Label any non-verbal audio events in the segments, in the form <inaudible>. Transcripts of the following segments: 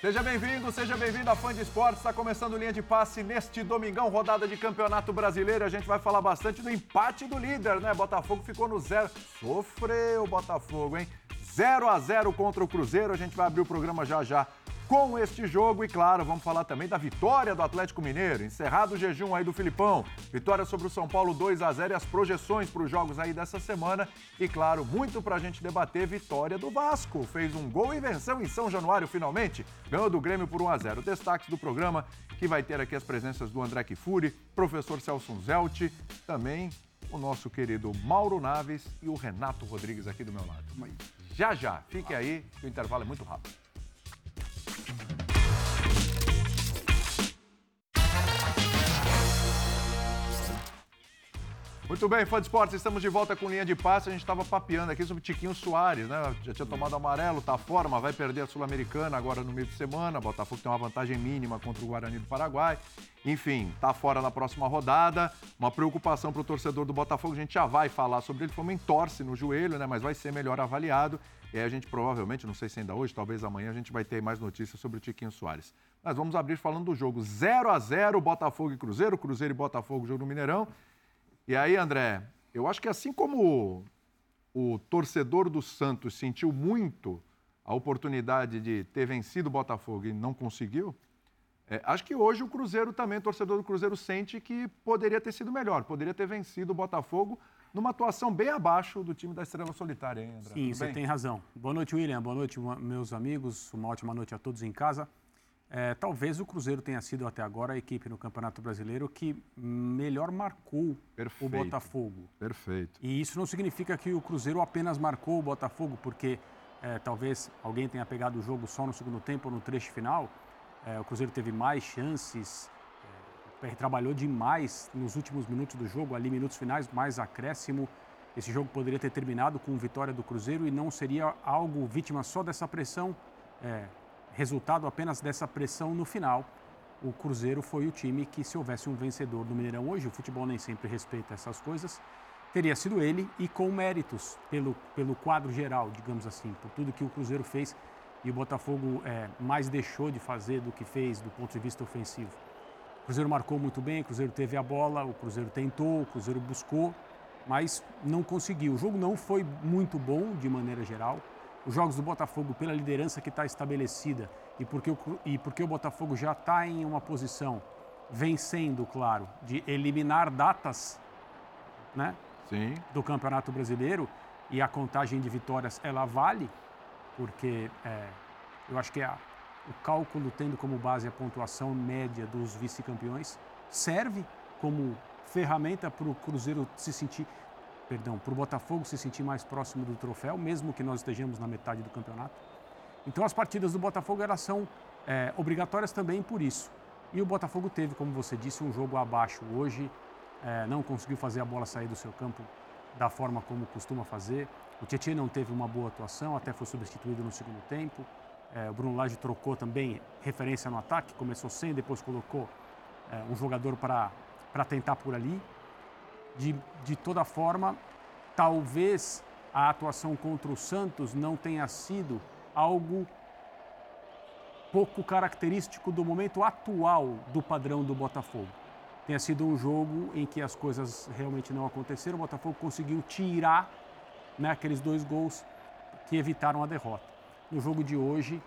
Seja bem-vindo, seja bem-vindo à Fã de Esportes. Está começando linha de passe neste domingão, rodada de Campeonato Brasileiro. A gente vai falar bastante do empate do líder, né? Botafogo ficou no zero. Sofreu Botafogo, hein? 0 a 0 contra o Cruzeiro. A gente vai abrir o programa já já com este jogo. E claro, vamos falar também da vitória do Atlético Mineiro. Encerrado o jejum aí do Filipão. Vitória sobre o São Paulo 2 a 0 e as projeções para os jogos aí dessa semana. E claro, muito para a gente debater. Vitória do Vasco. Fez um gol e venceu em São Januário finalmente. Ganhou do Grêmio por 1 a 0 Destaques do programa que vai ter aqui as presenças do André Kifuri, professor Celso Zelt, também o nosso querido Mauro Naves e o Renato Rodrigues aqui do meu lado. Já já, fique aí, o intervalo é muito rápido. Muito bem, fã de esportes, estamos de volta com linha de passe. A gente estava papeando aqui sobre Tiquinho Soares, né? Já tinha tomado amarelo, tá fora, mas vai perder a Sul-Americana agora no meio de semana. Botafogo tem uma vantagem mínima contra o Guarani do Paraguai. Enfim, tá fora na próxima rodada. Uma preocupação para o torcedor do Botafogo, a gente já vai falar sobre ele. Foi uma entorse no joelho, né? Mas vai ser melhor avaliado. E aí a gente provavelmente, não sei se ainda hoje, talvez amanhã, a gente vai ter mais notícias sobre o Tiquinho Soares. Mas vamos abrir falando do jogo 0 a 0 Botafogo e Cruzeiro, Cruzeiro e Botafogo, jogo no Mineirão. E aí, André, eu acho que assim como o, torcedor do Santos sentiu muito a oportunidade de ter vencido o Botafogo e não conseguiu, é, acho que hoje o Cruzeiro também, o torcedor do Cruzeiro, sente que poderia ter sido melhor, poderia ter vencido o Botafogo numa atuação bem abaixo do time da Estrela Solitária, hein, André? Sim, você tem razão. Boa noite, William. Boa noite, meus amigos. Uma ótima noite a todos em casa. É, talvez o Cruzeiro tenha sido até agora a equipe no Campeonato Brasileiro que melhor marcou Perfeito. o Botafogo. Perfeito. E isso não significa que o Cruzeiro apenas marcou o Botafogo, porque é, talvez alguém tenha pegado o jogo só no segundo tempo ou no trecho final. É, o Cruzeiro teve mais chances, é, trabalhou demais nos últimos minutos do jogo, ali minutos finais, mais acréscimo. Esse jogo poderia ter terminado com vitória do Cruzeiro e não seria algo vítima só dessa pressão é, resultado apenas dessa pressão no final, o Cruzeiro foi o time que, se houvesse um vencedor do Mineirão hoje, o futebol nem sempre respeita essas coisas, teria sido ele e com méritos pelo, pelo quadro geral, digamos assim, por tudo que o Cruzeiro fez e o Botafogo é, mais deixou de fazer do que fez do ponto de vista ofensivo. O Cruzeiro marcou muito bem, o Cruzeiro teve a bola, o Cruzeiro tentou, o Cruzeiro buscou, mas não conseguiu. O jogo não foi muito bom de maneira geral os jogos do Botafogo pela liderança que está estabelecida e porque, o, e porque o Botafogo já está em uma posição vencendo, claro, de eliminar datas né, Sim. do Campeonato Brasileiro e a contagem de vitórias ela vale, porque é, eu acho que é a, o cálculo tendo como base a pontuação média dos vice-campeões serve como ferramenta para o Cruzeiro se sentir perdão, para o Botafogo se sentir mais próximo do troféu, mesmo que nós estejamos na metade do campeonato. Então as partidas do Botafogo elas são é, obrigatórias também por isso. E o Botafogo teve, como você disse, um jogo abaixo hoje, é, não conseguiu fazer a bola sair do seu campo da forma como costuma fazer. O Tietchan não teve uma boa atuação, até foi substituído no segundo tempo. É, o Bruno Lage trocou também referência no ataque, começou sem, depois colocou é, um jogador para tentar por ali de, de toda forma, talvez a atuação contra o Santos não tenha sido algo pouco característico do momento atual do padrão do Botafogo. Tenha sido um jogo em que as coisas realmente não aconteceram, o Botafogo conseguiu tirar né, aqueles dois gols que evitaram a derrota. No jogo de hoje,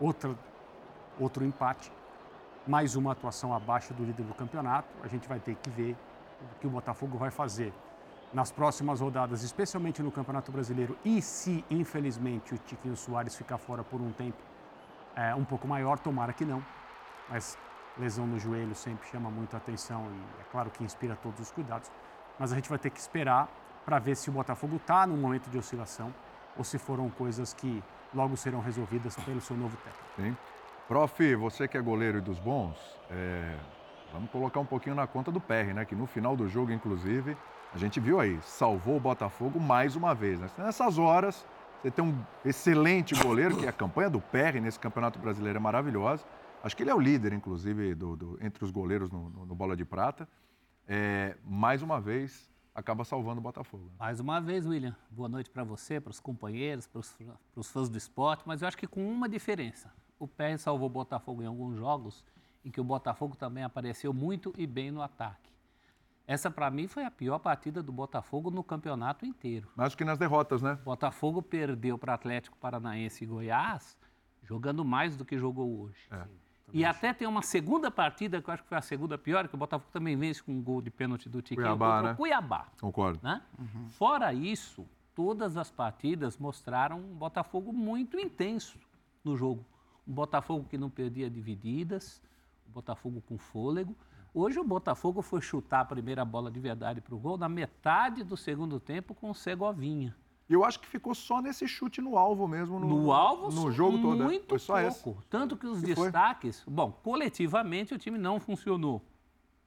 outra, outro empate, mais uma atuação abaixo do líder do campeonato. A gente vai ter que ver que o Botafogo vai fazer nas próximas rodadas, especialmente no Campeonato Brasileiro, e se infelizmente o Tiquinho Soares ficar fora por um tempo é, um pouco maior, tomara que não, mas lesão no joelho sempre chama muito atenção e é claro que inspira todos os cuidados, mas a gente vai ter que esperar para ver se o Botafogo está num momento de oscilação ou se foram coisas que logo serão resolvidas pelo seu novo técnico. Sim. Prof, você que é goleiro e dos bons, é Vamos colocar um pouquinho na conta do PR, né? Que no final do jogo, inclusive, a gente viu aí, salvou o Botafogo mais uma vez. Né? Nessas horas, você tem um excelente goleiro, que a campanha do PR nesse Campeonato Brasileiro é maravilhosa. Acho que ele é o líder, inclusive, do, do entre os goleiros no, no, no Bola de Prata. É, mais uma vez, acaba salvando o Botafogo. Mais uma vez, William. Boa noite para você, para os companheiros, para os fãs do esporte, mas eu acho que com uma diferença. o PR salvou o Botafogo em alguns jogos em que o Botafogo também apareceu muito e bem no ataque. Essa, para mim, foi a pior partida do Botafogo no campeonato inteiro. Mais que nas derrotas, né? O Botafogo perdeu para Atlético Paranaense e Goiás, jogando mais do que jogou hoje. É, e até tem uma segunda partida, que eu acho que foi a segunda pior, que o Botafogo também vence com um gol de pênalti do Tiquinho Cuiabá, né? Cuiabá. Concordo. Né? Uhum. Fora isso, todas as partidas mostraram um Botafogo muito intenso no jogo. Um Botafogo que não perdia divididas, um Botafogo com fôlego. Hoje o Botafogo foi chutar a primeira bola de verdade para o gol na metade do segundo tempo com o Segovinha. E eu acho que ficou só nesse chute no alvo mesmo. No, no alvo, no jogo todo. Né? Muito foi só pouco. Esse. Tanto que os destaques. Foi? Bom, coletivamente o time não funcionou.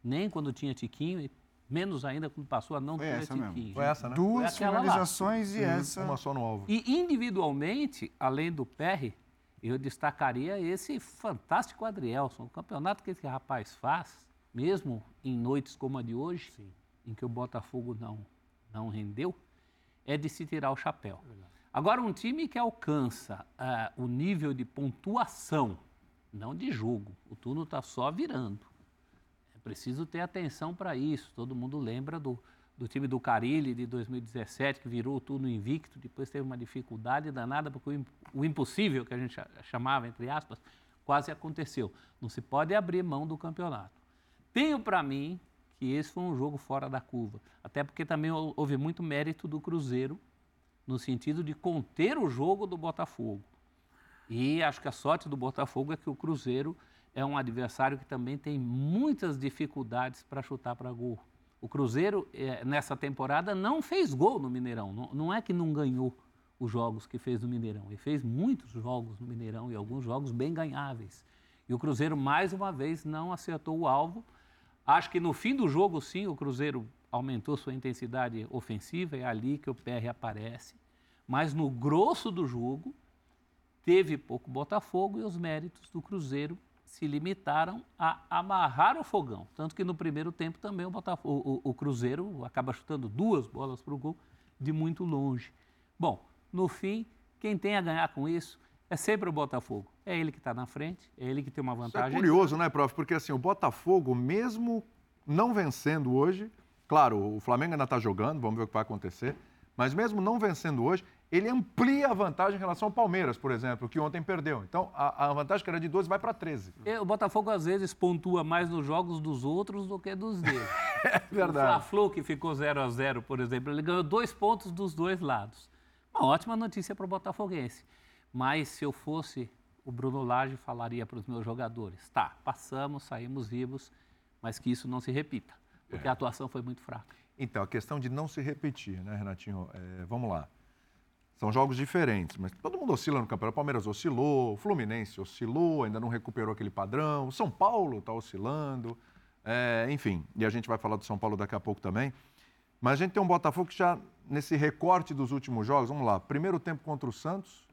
Nem quando tinha Tiquinho, menos ainda quando passou a não foi ter essa Tiquinho. Mesmo. Foi essa, né? Duas foi finalizações e essa. Uma só no alvo. E individualmente, além do PR, eu destacaria esse fantástico Adrielson. O campeonato que esse rapaz faz, mesmo em noites como a de hoje, Sim. em que o Botafogo não, não rendeu, é de se tirar o chapéu. Agora, um time que alcança uh, o nível de pontuação, não de jogo, o turno está só virando. É preciso ter atenção para isso. Todo mundo lembra do, do time do Carilli de 2017, que virou o turno invicto, depois teve uma dificuldade danada, porque o impossível, que a gente chamava, entre aspas, quase aconteceu. Não se pode abrir mão do campeonato. Tenho para mim que esse foi um jogo fora da curva, até porque também houve muito mérito do Cruzeiro, no sentido de conter o jogo do Botafogo. E acho que a sorte do Botafogo é que o Cruzeiro é um adversário que também tem muitas dificuldades para chutar para gol. O Cruzeiro, é, nessa temporada, não fez gol no Mineirão. Não, é que não ganhou os jogos que fez no Mineirão. Ele fez muitos jogos no Mineirão e alguns jogos bem ganháveis. E o Cruzeiro, mais uma vez, não acertou o alvo. Acho que no fim do jogo, sim, o Cruzeiro aumentou sua intensidade ofensiva, é ali que o PR aparece. Mas no grosso do jogo, teve pouco Botafogo e os méritos do Cruzeiro se limitaram a amarrar o fogão. Tanto que no primeiro tempo também o, Botafogo, o, o Cruzeiro acaba chutando duas bolas para o gol de muito longe. Bom, no fim, quem tem a ganhar com isso é sempre o Botafogo. É ele que está na frente, é ele que tem uma vantagem. Isso é curioso, né, prof? Porque assim, o Botafogo, mesmo não vencendo hoje, claro, o Flamengo ainda está jogando, vamos ver o que vai acontecer, mas mesmo não vencendo hoje, ele amplia a vantagem em relação ao Palmeiras, por exemplo, que ontem perdeu. Então, a, a vantagem que era de 12 vai para 13. É, o Botafogo, às vezes, pontua mais nos jogos dos outros do que dos dele. <laughs> é verdade. O Fla-Flu, que ficou 0 a 0 por exemplo, ele ganhou dois pontos dos dois lados. Uma ótima notícia para o Botafoguense. Mas, se eu fosse o Bruno Lage, falaria para os meus jogadores, tá, passamos, saímos vivos, mas que isso não se repita, porque é. a atuação foi muito fraca. Então, a questão de não se repetir, né, Renatinho? É, vamos lá. São jogos diferentes, mas todo mundo oscila no campeonato. O Palmeiras oscilou, o Fluminense oscilou, ainda não recuperou aquele padrão. O São Paulo está oscilando. É, enfim, e a gente vai falar do São Paulo daqui a pouco também. Mas a gente tem um Botafogo que já, nesse recorte dos últimos jogos, vamos lá, primeiro tempo contra o Santos,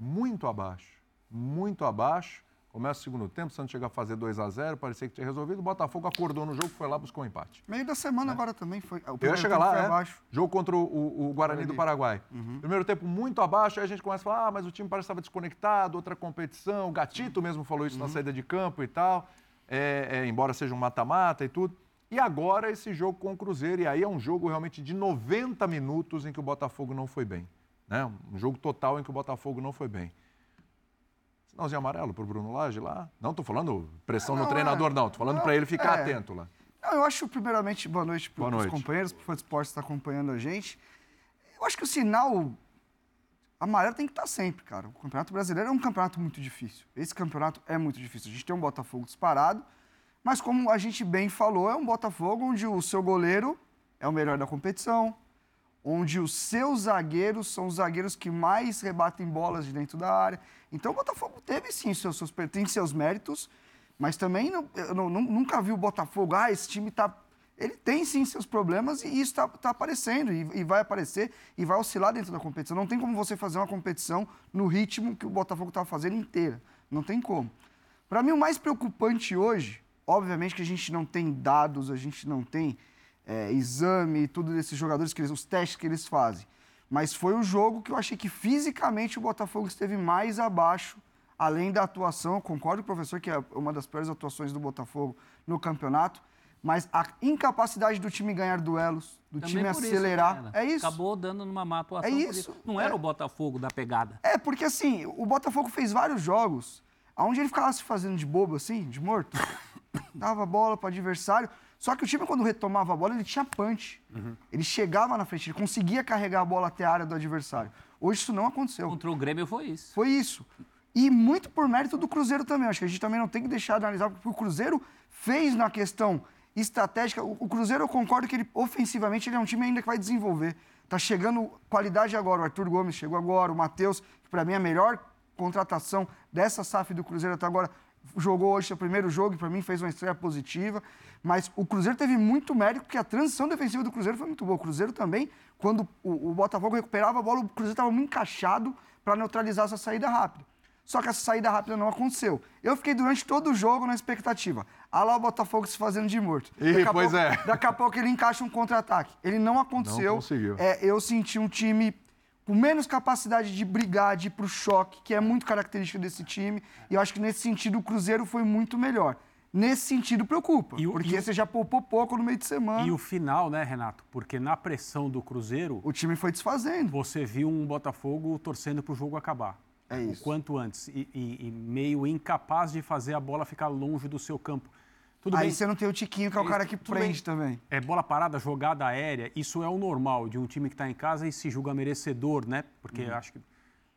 muito abaixo. Muito abaixo. Começa o segundo tempo, o Santos chega a fazer 2 a 0 parecia que tinha resolvido. O Botafogo acordou no jogo, foi lá, buscou o um empate. Meio da semana é. agora também foi. O Eu ia chegar lá, é, abaixo. jogo contra o, o Guarani do Paraguai. Uhum. Primeiro tempo muito abaixo, aí a gente começa a falar, ah, mas o time parece que estava desconectado, outra competição. O Gatito mesmo falou isso uhum. na saída de campo e tal, é, é, embora seja um mata-mata e tudo. E agora esse jogo com o Cruzeiro, e aí é um jogo realmente de 90 minutos em que o Botafogo não foi bem. Né? Um jogo total em que o Botafogo não foi bem. Sinalzinho amarelo para o Bruno Lage lá? Não estou falando pressão não, no treinador, é. não. Estou falando para ele ficar é. atento lá. Não, eu acho, primeiramente, boa noite para os companheiros, para o Esporte está acompanhando a gente. Eu acho que o sinal amarelo tem que estar tá sempre, cara. O Campeonato Brasileiro é um campeonato muito difícil. Esse campeonato é muito difícil. A gente tem um Botafogo disparado, mas como a gente bem falou, é um Botafogo onde o seu goleiro é o melhor da competição, onde os seus zagueiros são os zagueiros que mais rebatem bolas de dentro da área. Então o Botafogo teve sim seus, tem seus méritos, mas também não, eu não, nunca vi o Botafogo, ah, esse time está. Ele tem sim seus problemas e isso está tá aparecendo e, e, vai aparecer e vai oscilar dentro da competição. Não tem como você fazer uma competição no ritmo que o Botafogo estava fazendo inteira. Não tem como. Para mim, o mais preocupante hoje, obviamente que a gente não tem dados, a gente não tem é, exame, tudo desses jogadores, que eles, os testes que eles fazem. Mas foi o jogo que eu achei que fisicamente o Botafogo esteve mais abaixo além da atuação, concordo com o professor que é uma das piores atuações do Botafogo no campeonato, mas a incapacidade do time ganhar duelos, do Também time acelerar, isso, é isso. Acabou dando numa má atuação. É isso. Não era é. o Botafogo da pegada. É, porque assim, o Botafogo fez vários jogos onde ele ficava se fazendo de bobo assim, de morto, <coughs> dava bola para o adversário, só que o time, quando retomava a bola, ele tinha punch. Uhum. Ele chegava na frente, ele conseguia carregar a bola até a área do adversário. Hoje isso não aconteceu. Contra o Grêmio foi isso. Foi isso. E muito por mérito do Cruzeiro também. Acho que a gente também não tem que deixar de analisar, porque o Cruzeiro fez na questão estratégica. O Cruzeiro, eu concordo que ele, ofensivamente, ele é um time ainda que vai desenvolver. Tá chegando qualidade agora. O Arthur Gomes chegou agora, o Matheus, que para mim é a melhor contratação dessa SAF do Cruzeiro até agora. Jogou hoje seu primeiro jogo e para mim fez uma estreia positiva. Mas o Cruzeiro teve muito mérito, porque a transição defensiva do Cruzeiro foi muito boa. O Cruzeiro também, quando o, o Botafogo recuperava a bola, o Cruzeiro estava muito encaixado para neutralizar essa saída rápida. Só que essa saída rápida não aconteceu. Eu fiquei durante todo o jogo na expectativa. Ah lá o Botafogo se fazendo de morto. E, daqui pois pouco, é. Daqui a pouco ele encaixa um contra-ataque. Ele não aconteceu. Não conseguiu. É, eu senti um time com menos capacidade de brigar, de ir pro choque, que é muito característica desse time. E eu acho que nesse sentido o Cruzeiro foi muito melhor. Nesse sentido, preocupa, o, porque o, você já poupou pouco no meio de semana. E o final, né, Renato? Porque na pressão do Cruzeiro. O time foi desfazendo. Você viu um Botafogo torcendo para o jogo acabar. É isso. O quanto antes. E, e, e, meio incapaz de fazer a bola ficar longe do seu campo. Tudo Aí bem. você não tem o Tiquinho, que é o cara que prende bem. também. É bola parada, jogada aérea. Isso é o normal de um time que está em casa e se julga merecedor, né? Porque uhum. acho que.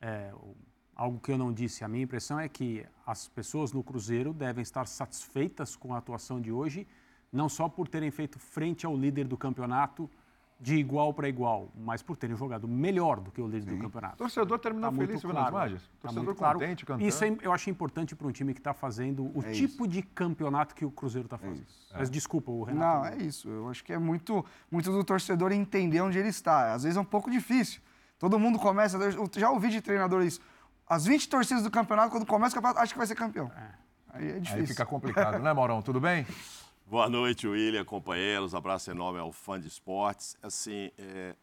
É, algo que eu não disse. A minha impressão é que as pessoas no Cruzeiro devem estar satisfeitas com a atuação de hoje, não só por terem feito frente ao líder do campeonato de igual para igual, mas por terem jogado melhor do que o líder Sim. do campeonato. O torcedor terminou tá feliz vendo claro, as imagens? Tá torcedor tá contente, cantando. Isso é, eu acho importante para um time que está fazendo o é tipo isso. de campeonato que o Cruzeiro está é fazendo. É mas desculpa, o Renato. Não, é isso. Eu acho que é muito, muito do torcedor entender onde ele está. Às vezes é um pouco difícil. Todo mundo começa. Eu já ouvi de treinador isso as 20 torcidas do campeonato, quando começa o campeonato, acho que vai ser campeão. É. Aí é difícil. Aí fica complicado, né, Maurão? Tudo bem? <laughs> Boa noite, William, companheiros. Abraço enorme ao fã de esportes. Assim, é...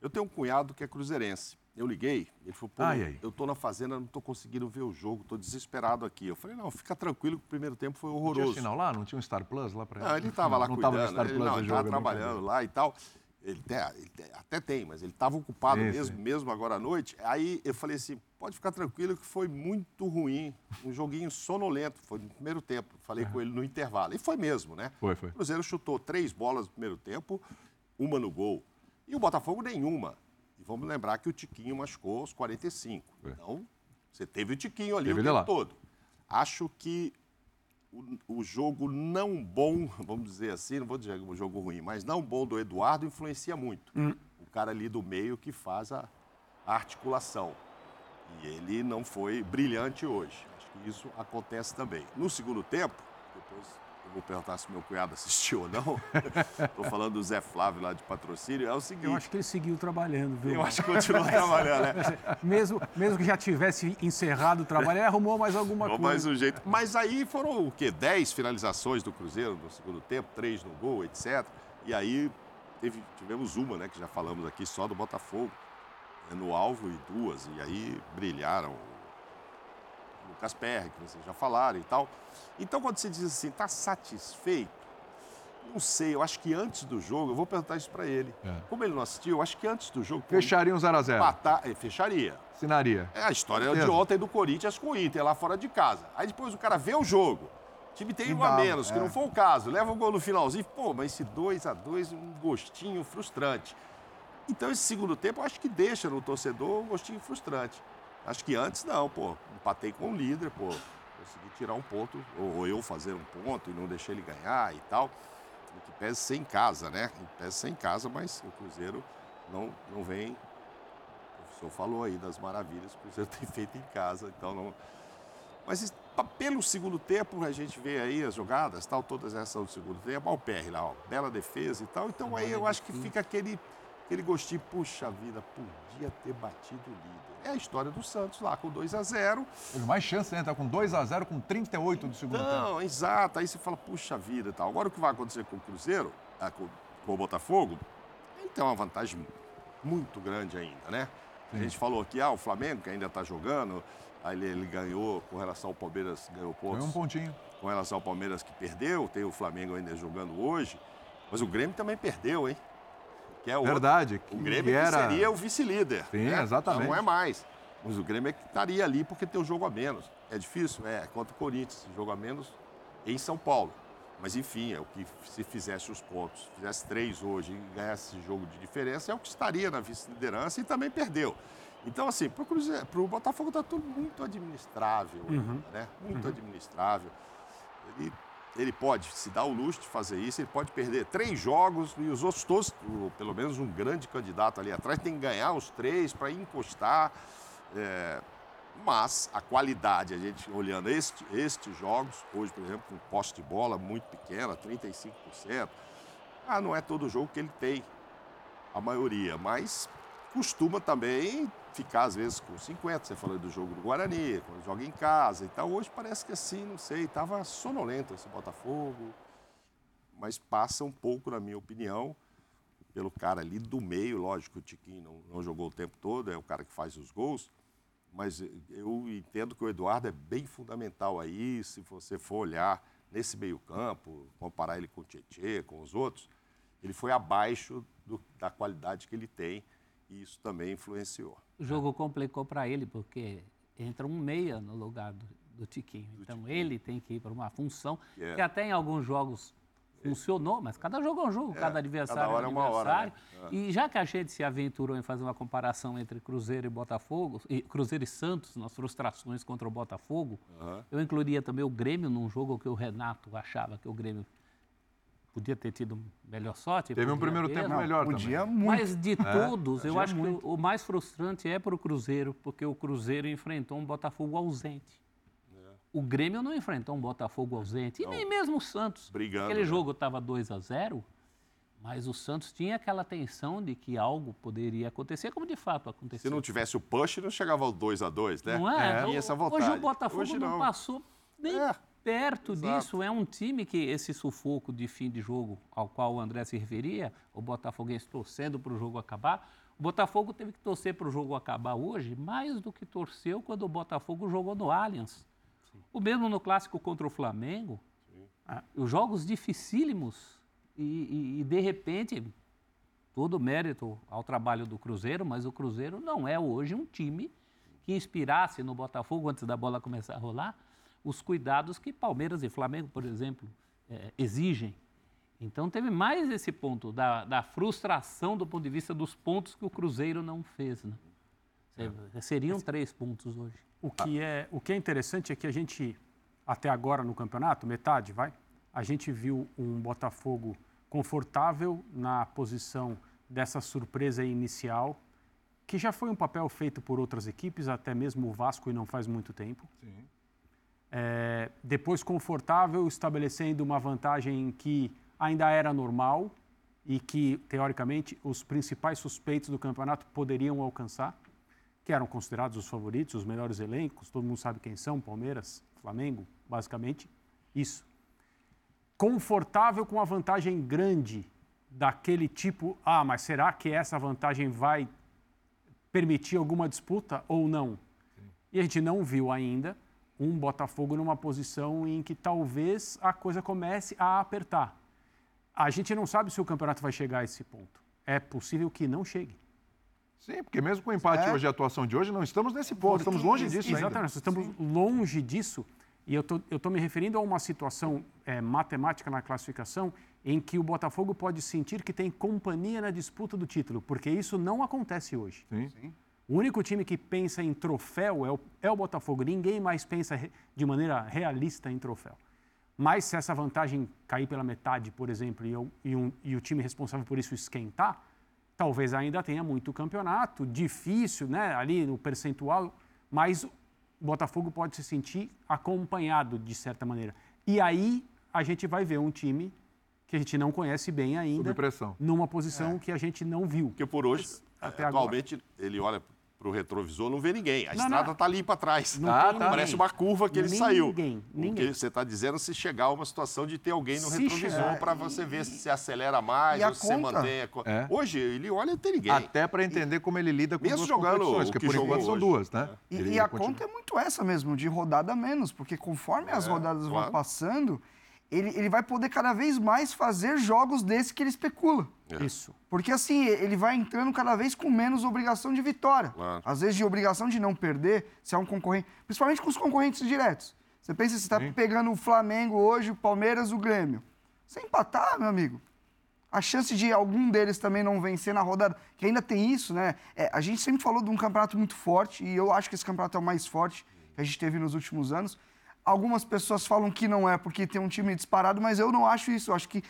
eu tenho um cunhado que é cruzeirense. Eu liguei, ele falou, pô, ai, ai. eu tô na fazenda, não tô conseguindo ver o jogo, tô desesperado aqui. Eu falei, não, fica tranquilo que o primeiro tempo foi horroroso. Não tinha sinal lá? Não tinha um Star Plus lá para ele? Não, ele tava lá não cuidando. Tava no Star Plus ele, não, ele tava trabalhando lá e tal. Ele até, ele até tem, mas ele estava ocupado Esse. mesmo, mesmo agora à noite. Aí eu falei assim, pode ficar tranquilo que foi muito ruim, um joguinho sonolento, foi no primeiro tempo. Falei uhum. com ele no intervalo. E foi mesmo, né? Foi, foi. O Cruzeiro chutou três bolas no primeiro tempo, uma no gol. E o Botafogo nenhuma. E vamos lembrar que o Tiquinho machucou aos 45. É. Então, você teve o Tiquinho ali teve o tempo todo. Acho que o, o, jogo não bom, vamos dizer assim, não vou dizer um jogo ruim, mas não bom do Eduardo influencia muito. Hum. O cara ali do meio que faz a, a articulação. E ele não foi brilhante hoje. Acho que isso acontece também. No segundo tempo, depois eu vou perguntar se meu cunhado assistiu ou não. <laughs> Estou falando do Zé Flávio lá de patrocínio. É o seguinte. Eu acho que ele seguiu trabalhando, viu? Eu acho que continuou <laughs> trabalhando, né? mesmo, mesmo que já tivesse encerrado o trabalho, ele arrumou mais alguma arrumou coisa. mais um jeito. Mas aí foram o quê? Dez finalizações do Cruzeiro no segundo tempo, três no gol, etc. E aí teve, tivemos uma, né, que já falamos aqui, só do Botafogo, né, no alvo e duas. E aí brilharam Lucas Perry, que vocês já falaram e tal. Então, quando você diz assim, está satisfeito? Não sei, eu acho que antes do jogo, eu vou perguntar isso para ele. É. Como ele não assistiu, eu acho que antes do jogo. Fecharia um 0x0. Matar, é, fecharia. Assinaria. É a história de ontem do Corinthians com o Inter, lá fora de casa. Aí depois o cara vê o jogo. O time tem um a menos, é. que não foi o caso. Leva o gol no finalzinho. Pô, mas esse 2 a 2 um gostinho frustrante. Então, esse segundo tempo, eu acho que deixa no torcedor um gostinho frustrante. Acho que antes não, pô. Empatei com o líder, pô. Consegui tirar um ponto, ou, eu fazer um ponto e não deixar ele ganhar e tal. O que pese ser em casa, né? Pese ser em casa, mas o Cruzeiro não, não vem. O senhor falou aí das maravilhas que o Cruzeiro <laughs> tem feito em casa, então não. Mas pelo segundo tempo, a gente vê aí as jogadas, tal, todas essas do segundo tempo, o PR lá, ó, bela defesa e tal. Então aí eu acho que fica aquele, aquele gostinho, puxa vida, podia ter batido o líder. É a história do Santos lá, com 2 a 0 Teve mais chance, né? Tá com 2 a 0 com 38 do segundo Não, tempo. Não, exato. Aí você fala, puxa vida e tal. Agora o que vai acontecer com o Cruzeiro, é, com, com, o Botafogo, ele tem uma vantagem muito grande ainda, né? A gente falou aqui, ah, o Flamengo que ainda está jogando, Aí ele, ele, ganhou com relação ao Palmeiras, ganhou pontos. Ganhou um pontinho. Com relação ao Palmeiras que perdeu, tem o Flamengo ainda jogando hoje. Mas o Grêmio também perdeu, hein? Que é o Verdade. Outro. O Grêmio que era... seria o vice-líder. Sim, né? exatamente. Não é mais. Mas o Grêmio é que estaria ali porque tem um jogo a menos. É difícil? É, contra o Corinthians, jogo a menos em São Paulo. Mas enfim, é o que se fizesse os pontos, fizesse três hoje e ganhasse esse jogo de diferença, é o que estaria na vice-liderança e também perdeu. Então, assim, para o Botafogo está tudo muito administrável, uhum. né? Muito uhum. administrável. Ele, ele pode se dar o luxo de fazer isso, ele pode perder três jogos e os outros todos, pelo menos um grande candidato ali atrás, tem que ganhar os três para encostar. É, mas a qualidade, a gente olhando este, estes jogos, hoje, por exemplo, com poste de bola muito pequena, 35%, ah, não é todo jogo que ele tem, a maioria, mas costuma também ficar, às vezes, com 50%. Você falou do jogo do Guarani, quando joga em casa e tal. Hoje parece que assim, não sei, estava sonolento esse Botafogo, mas passa um pouco, na minha opinião, pelo cara ali do meio. Lógico, o Tiquinho não, não jogou o tempo todo, é o cara que faz os gols mas eu entendo que o Eduardo é bem fundamental aí, se você for olhar nesse meio-campo, comparar ele com o Tietchan, com os outros, ele foi abaixo do, da qualidade que ele tem e isso também influenciou. O jogo complicou para ele, porque entra um meia no lugar do, do Tiquinho. Do então Tiquinho. ele tem que ir para uma função yeah. que até em alguns jogos funcionou, mas cada jogo é um jogo, é, cada adversário cada hora é um adversário. É hora, né? E já que a gente se aventurou em fazer uma comparação entre Cruzeiro e Botafogo, e Cruzeiro e Santos, nas frustrações contra o Botafogo, uhum. eu incluiria também o Grêmio num jogo que o Renato achava que o Grêmio podia ter tido melhor sorte. Teve um primeiro tempo melhor podia também. Muito. Mas de é, todos, eu acho muito. que o mais frustrante é para o Cruzeiro, porque o Cruzeiro enfrentou um Botafogo ausente. O Grêmio não enfrentou um Botafogo ausente, não. e nem mesmo o Santos. Brigando. Aquele né? jogo estava 2 a 0 mas o Santos tinha aquela tensão de que algo poderia acontecer, como de fato aconteceu. Se não tivesse o push, não chegava ao 2 a 2 né? Não é? é. essa vontade. Hoje o Botafogo Hoje não. não. passou nem é. Perto Exato. disso. É um time que esse sufoco de fim de jogo ao qual o André se referia, o Botafoguense torcendo para o jogo acabar, o Botafogo teve que torcer para o jogo acabar hoje mais do que torceu quando o Botafogo jogou no Allianz. O mesmo no clássico contra o Flamengo. Ah, os jogos dificílimos e, e, e, de repente, todo mérito ao trabalho do Cruzeiro, mas o Cruzeiro não é hoje um time que inspirasse no Botafogo, antes da bola começar a rolar, os cuidados que Palmeiras e Flamengo, por exemplo, é, exigem. Então teve mais esse ponto da, da, frustração do ponto de vista dos pontos que o Cruzeiro não fez. Né? É. Seriam três pontos hoje. O que, é, o que é interessante é que a gente, até agora no campeonato, metade, vai, a gente viu um Botafogo confortável na posição dessa surpresa inicial, que já foi um papel feito por outras equipes, até mesmo o Vasco, e não faz muito tempo. É, depois confortável, estabelecendo uma vantagem que ainda era normal e que, teoricamente, os principais suspeitos do campeonato poderiam alcançar que eram considerados os favoritos, os melhores elencos, todo mundo sabe quem são, Palmeiras, Flamengo, basicamente isso. Confortável com a vantagem grande daquele tipo, ah, mas será que essa vantagem vai permitir alguma disputa ou não? E a gente não viu ainda um Botafogo numa posição em que talvez a coisa comece a apertar. A gente não sabe se o campeonato vai chegar a esse ponto. É possível que não chegue. Sim, porque mesmo com o empate é. hoje e a atuação de hoje, não estamos nesse ponto, estamos longe disso Exatamente, ainda. estamos Sim. longe disso. E eu estou me referindo a uma situação é, matemática na classificação em que o Botafogo pode sentir que tem companhia na disputa do título, porque isso não acontece hoje. Sim. Sim. O único time que pensa em troféu é o, é o Botafogo. Ninguém mais pensa de maneira realista em troféu. Mas se essa vantagem cair pela metade, por exemplo, e, eu, e, um, e o time responsável por isso esquentar, Talvez ainda tenha muito campeonato, difícil, né, ali no percentual, mas o Botafogo pode se sentir acompanhado de certa maneira. E aí a gente vai ver um time que a gente não conhece bem ainda, Sob pressão. numa posição é. que a gente não viu. Porque por hoje, até atualmente, agora. ele olha pro retrovisor, não vê ninguém. A não, estrada está ali para trás. Não tá, tá. Parece uma curva que ele ninguém, saiu. Ninguém, ninguém. Porque você está dizendo se chegar a uma situação de ter alguém no se retrovisor para você ver se se acelera mais ou se você mantém. A... É. Hoje, ele olha e não tem ninguém. Até para entender e... como ele lida com Mesmo duas jogando competições, porque por enquanto são duas, né? E, e a continua. conta é muito essa mesmo, de rodada menos, porque conforme as é, rodadas claro. vão passando ele, ele vai poder cada vez mais fazer jogos desse que ele especula. É. Isso. Porque assim, ele vai entrando cada vez com menos obrigação de vitória. Claro. Às vezes de obrigação de não perder, se é um concorrente. Principalmente com os concorrentes diretos. Você pensa, você está pegando o Flamengo hoje, o Palmeiras, o Grêmio. Sem empatar, meu amigo. A chance de algum deles também não vencer na rodada, que ainda tem isso, né? É, a gente sempre falou de um campeonato muito forte, e eu acho que esse campeonato é o mais forte que a gente teve nos últimos anos. Algumas pessoas falam que não é porque tem um time disparado, mas eu não acho isso. Eu acho que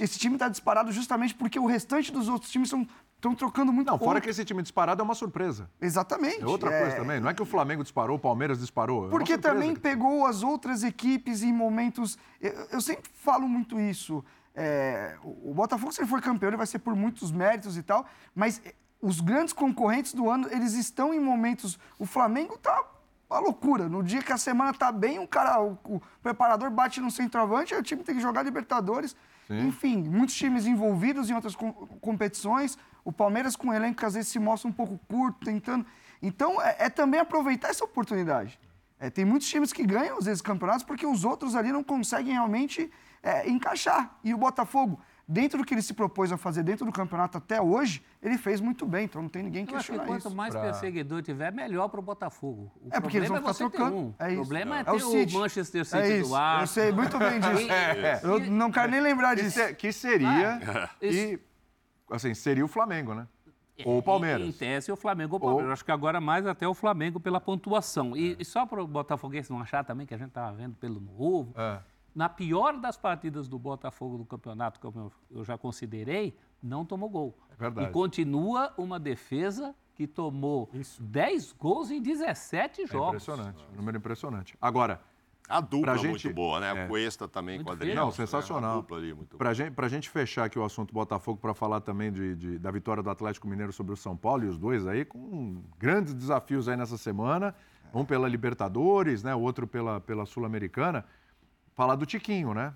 esse time está disparado justamente porque o restante dos outros times são estão trocando muito Não, fora que esse time disparado é uma surpresa. Exatamente. É outra é... coisa também. Não é que o Flamengo disparou, o Palmeiras disparou. É Porque também pegou as outras equipes em momentos. Eu, eu sempre falo muito isso. É... O Botafogo, se ele for campeão, ele vai ser por muitos méritos e tal. Mas os grandes concorrentes do ano, eles estão em momentos. O Flamengo está uma loucura. No dia que a semana tá bem, um cara, o, o preparador bate no centroavante, aí o time tem que jogar Libertadores. Sim. Enfim, muitos times envolvidos em outras com, competições. O Palmeiras com um elenco que às vezes se mostra um pouco curto, tentando. Então, é, é também aproveitar essa oportunidade. É, tem muitos times que ganham, às vezes, campeonatos porque os outros ali não conseguem realmente é, encaixar. E o Botafogo, dentro do que ele se propôs a fazer dentro do campeonato até hoje, ele fez muito bem, então não tem ninguém que questionar isso. quanto mais pra... perseguidor tiver, melhor para o Botafogo. O é porque eles vão é ficar trocando. Um. É isso. O problema é, é ter o, o Manchester City é do ar. Eu sei muito bem <laughs> disso. É. Eu não quero nem lembrar disso. Que seria, ah, e, assim, seria o Flamengo, né? Ou o Palmeiras. Em, tese, o Flamengo ou o Palmeiras. Ou... Acho que agora mais até o Flamengo pela pontuação. E, e só para o Botafoguense não achar também que a gente estava vendo pelo novo, é na pior das partidas do Botafogo no campeonato, como eu já considerei, não tomou gol. É verdade. E continua uma defesa que tomou Isso. 10 gols em 17 é jogos. Impressionante, um número impressionante. Agora, a dupla gente, muito boa, né? É, a Cuesta também muito com a Adriano. Não, sensacional. Né? A dupla ali, muito pra, gente, pra gente fechar aqui o assunto Botafogo, para falar também de, de, da vitória do Atlético Mineiro sobre o São Paulo, e os dois aí com grandes desafios aí nessa semana. Um pela Libertadores, né? O outro pela, pela Sul-Americana falar do Tiquinho, né?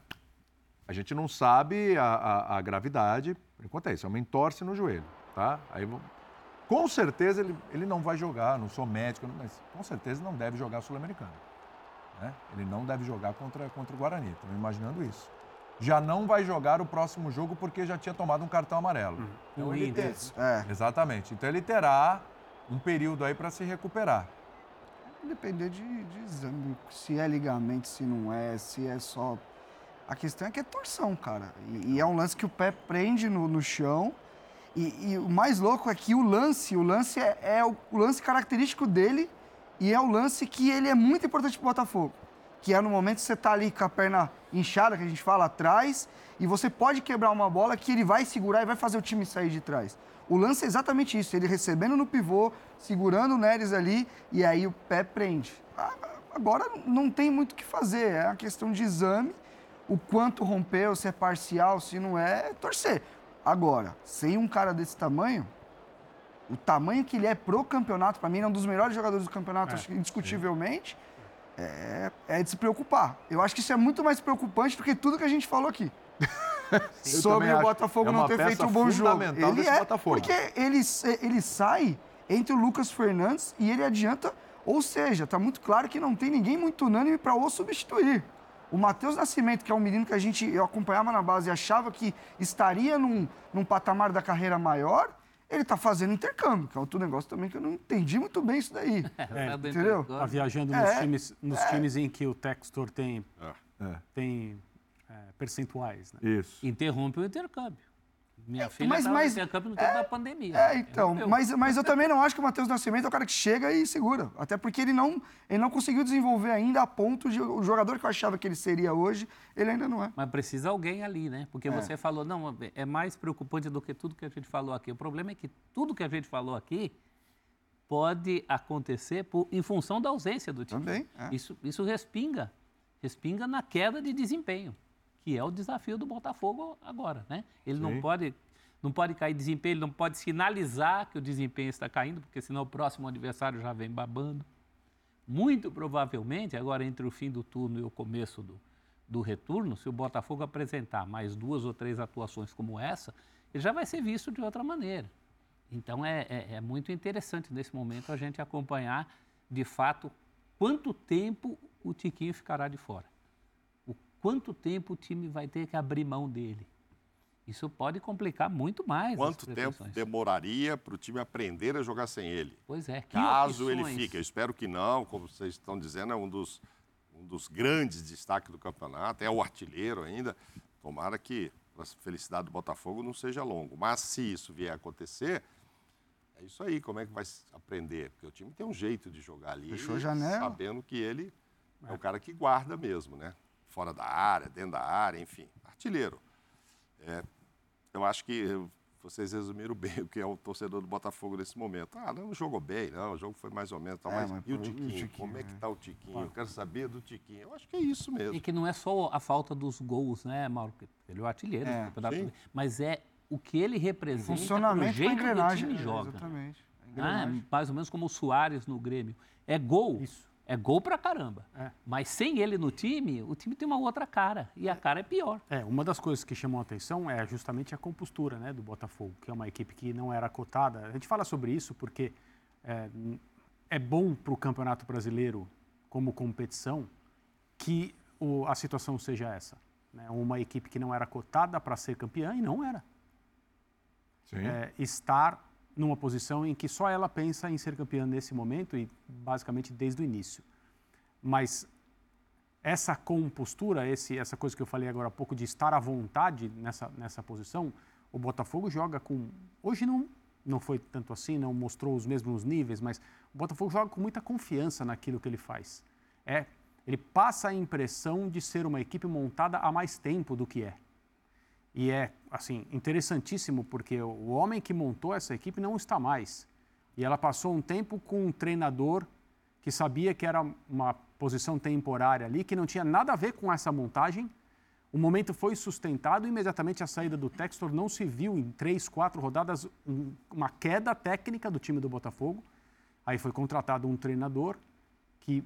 A gente não sabe a, a, a gravidade, por enquanto é isso, é uma entorse no joelho, tá? Aí, com certeza ele, ele não vai jogar, não sou médico, mas com certeza não deve jogar Sul-Americano. Né? Ele não deve jogar contra, contra o Guarani, estou imaginando isso. Já não vai jogar o próximo jogo porque já tinha tomado um cartão amarelo. Uhum. Então, ele ter... é. Exatamente. Então ele terá um período aí para se recuperar depender de, de exame, se é ligamento, se não é, se é só. A questão é que é torção, cara. E, e é um lance que o pé prende no, no chão. E, e, o mais louco é que o lance, o lance é, é o, o, lance característico dele e é o lance que ele é muito importante pro Botafogo. Que é no momento que você tá ali com a perna inchada, que a gente fala, atrás, e você pode quebrar uma bola que ele vai segurar e vai fazer o time sair de trás. O lance é exatamente isso, ele recebendo no pivô, segurando o Neres ali e aí o pé prende. Agora não tem muito o que fazer, é uma questão de exame, o quanto rompeu, se é parcial, se não é, é torcer. Agora, sem um cara desse tamanho, o tamanho que ele é pro campeonato, para mim, é um dos melhores jogadores do campeonato, é, indiscutivelmente, é, é de se preocupar. Eu acho que isso é muito mais preocupante do que tudo que a gente falou aqui. <laughs> sobre o Botafogo é não ter feito um bom jogo. Ele é, Botafogo. porque ele, ele sai entre o Lucas Fernandes e ele adianta, ou seja, está muito claro que não tem ninguém muito unânime para o substituir. O Matheus Nascimento, que é um menino que a gente eu acompanhava na base e achava que estaria num, num patamar da carreira maior, ele está fazendo intercâmbio, que é outro negócio também que eu não entendi muito bem isso daí. <laughs> É, é entendeu? Está viajando nos, é, times, nos é. times em que o Textor tem, é. tem é, percentuais. Né? Isso. Interrompe o intercâmbio. Minha é, filha mas, mas, no intercâmbio no tempo é, da pandemia. É, então, mas, mas eu também não acho que o Matheus Nascimento é o cara que chega e segura. Até porque ele não, ele não conseguiu desenvolver ainda a ponto de o jogador que eu achava que ele seria hoje, ele ainda não é. Mas precisa alguém ali, né? Porque é. você falou, não, é mais preocupante do que tudo que a gente falou aqui. O problema é que tudo que a gente falou aqui pode acontecer por, em função da ausência do time. Também. É. Isso, isso respinga. Respinga na queda de desempenho que é o desafio do Botafogo agora, né? Ele Sim. não pode não pode cair desempenho, ele não pode sinalizar que o desempenho está caindo, porque senão o próximo adversário já vem babando. Muito provavelmente, agora entre o fim do turno e o começo do, do retorno, se o Botafogo apresentar mais duas ou três atuações como essa, ele já vai ser visto de outra maneira. Então é, é, é muito interessante nesse momento a gente acompanhar de fato quanto tempo o Tiquinho ficará de fora. O quanto tempo o time vai ter que abrir mão dele. Isso pode complicar muito mais. Quanto tempo demoraria para o time aprender a jogar sem ele? Pois é. Caso opções? ele fique, eu espero que não, como vocês estão dizendo, é um dos, um dos grandes destaques do campeonato, é o artilheiro ainda. Tomara que a felicidade do Botafogo não seja longo. Mas se isso vier a acontecer, é isso aí. Como é que vai aprender? Porque o time tem um jeito de jogar ali, Fechou a janela. sabendo que ele é o cara que guarda mesmo, né? Fora da área, dentro da área, enfim, artilheiro. É, eu acho que vocês resumiram <laughs> bem o que é o torcedor do Botafogo nesse momento. Ah, não jogou bem, não, o jogo foi mais ou menos. Tal, é, mas, mas, e o Tiquinho? Tiquinho? Como é que está o Tiquinho? Eu quero saber do Tiquinho. Eu acho que é isso mesmo. E que não é só a falta dos gols, né, Mauro? Ele é o artilheiro é, do mas é o que ele representa, o funcionamento o jeito que o time joga. Exatamente. Ah, mais ou menos como o Soares no Grêmio. É gol. Isso. É gol pra caramba. É. Mas sem ele no time, o time tem uma outra cara. E a cara é pior. É, uma das coisas que chamou a atenção é justamente a compostura né, do Botafogo, que é uma equipe que não era cotada. A gente fala sobre isso porque é, é bom para o Campeonato Brasileiro, como competição, que o, a situação seja essa. Né? Uma equipe que não era cotada para ser campeã e não era. É, estar numa posição em que só ela pensa em ser campeã nesse momento e basicamente desde o início. Mas essa compostura, esse, essa coisa que eu falei agora há pouco de estar à vontade nessa, nessa posição, o Botafogo joga com. Hoje não, não foi tanto assim, não mostrou os mesmos níveis, mas o Botafogo joga com muita confiança naquilo que ele faz. É, ele passa a impressão de ser uma equipe montada há mais tempo do que é. E é, assim, interessantíssimo porque o homem que montou essa equipe não está mais. E ela passou um tempo com um treinador que sabia que era uma posição temporária ali, que não tinha nada a ver com essa montagem. O momento foi sustentado e imediatamente a saída do Textor não se viu em três, quatro rodadas uma queda técnica do time do Botafogo. Aí foi contratado um treinador que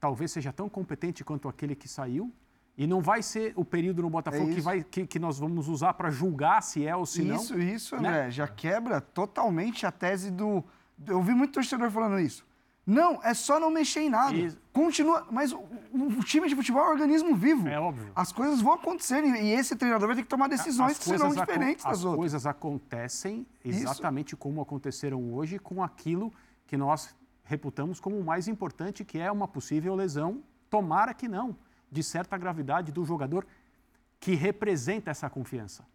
talvez seja tão competente quanto aquele que saiu, e não vai ser o período no Botafogo é que, vai, que, que, nós vamos usar para julgar se é ou se não. Isso, isso, né? André, né? já quebra totalmente a tese do. Eu vi muito torcedor falando isso. Não, é só não mexer em nada. Isso. Continua. Mas o, o, time de futebol é um organismo vivo. É óbvio. As coisas vão acontecer e esse treinador vai ter que tomar decisões que serão diferentes das as outras. As coisas acontecem exatamente Isso. como aconteceram hoje com aquilo que nós reputamos como o mais importante, que é uma possível lesão. Tomara que não de certa gravidade do jogador que representa essa confiança.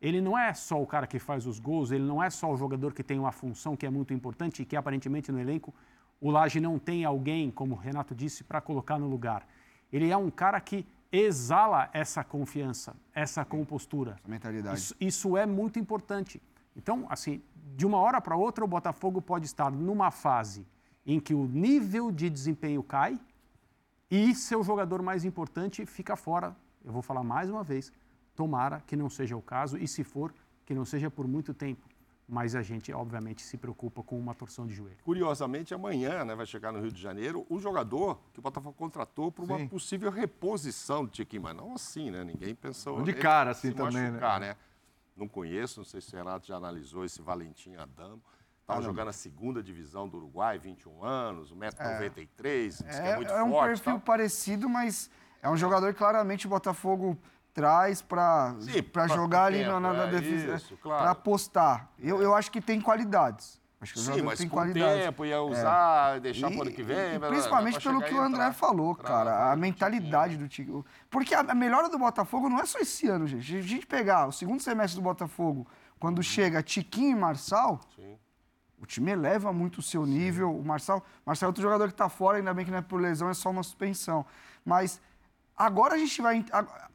Ele não é só o cara que faz os gols, ele não é só o jogador que tem uma função que é muito importante e que aparentemente no elenco o Laje não tem alguém, como o Renato disse, para colocar no lugar. Ele é um cara que exala essa confiança, essa compostura. Essa mentalidade. Isso, isso é muito importante. Então, assim, de uma hora para outra, o Botafogo pode estar numa fase em que o nível de desempenho cai, e seu jogador mais importante fica fora. Eu vou falar mais uma vez, tomara que não seja o caso e se for, que não seja por muito tempo. Mas a gente, obviamente, se preocupa com uma torção de joelho. Curiosamente, amanhã né, vai chegar no Rio de Janeiro o jogador que o Botafogo contratou para uma Sim. possível reposição do Tiquinho, mas não assim, né? Ninguém pensou. De cara, assim também, machucar, né? né? Não conheço, não sei se o Renato já analisou esse Valentim Adamo. Estava ah, jogando a segunda divisão do Uruguai, 21 anos, 1,93m, é, diz é, que é muito é um perfil parecido, mas é um jogador que claramente o Botafogo traz para jogar ali tempo, na, na, é defesa, claro. para apostar. Eu, eu acho que tem qualidades. Acho que Sim, mas tem com qualidades. tempo ia usar, é. deixar para o ano que vem. E, principalmente pelo que o André entrar, falou, cara, a mentalidade do time. Porque a melhora do Botafogo não é só esse ano, gente. Se a gente pegar o segundo semestre do Botafogo, quando uhum. chega Tiquinho e Marçal, Sim o time eleva muito o seu nível. Sim. O Marçal, Marçal é outro jogador que está fora, ainda bem que não é por lesão, é só uma suspensão. Mas agora a gente vai.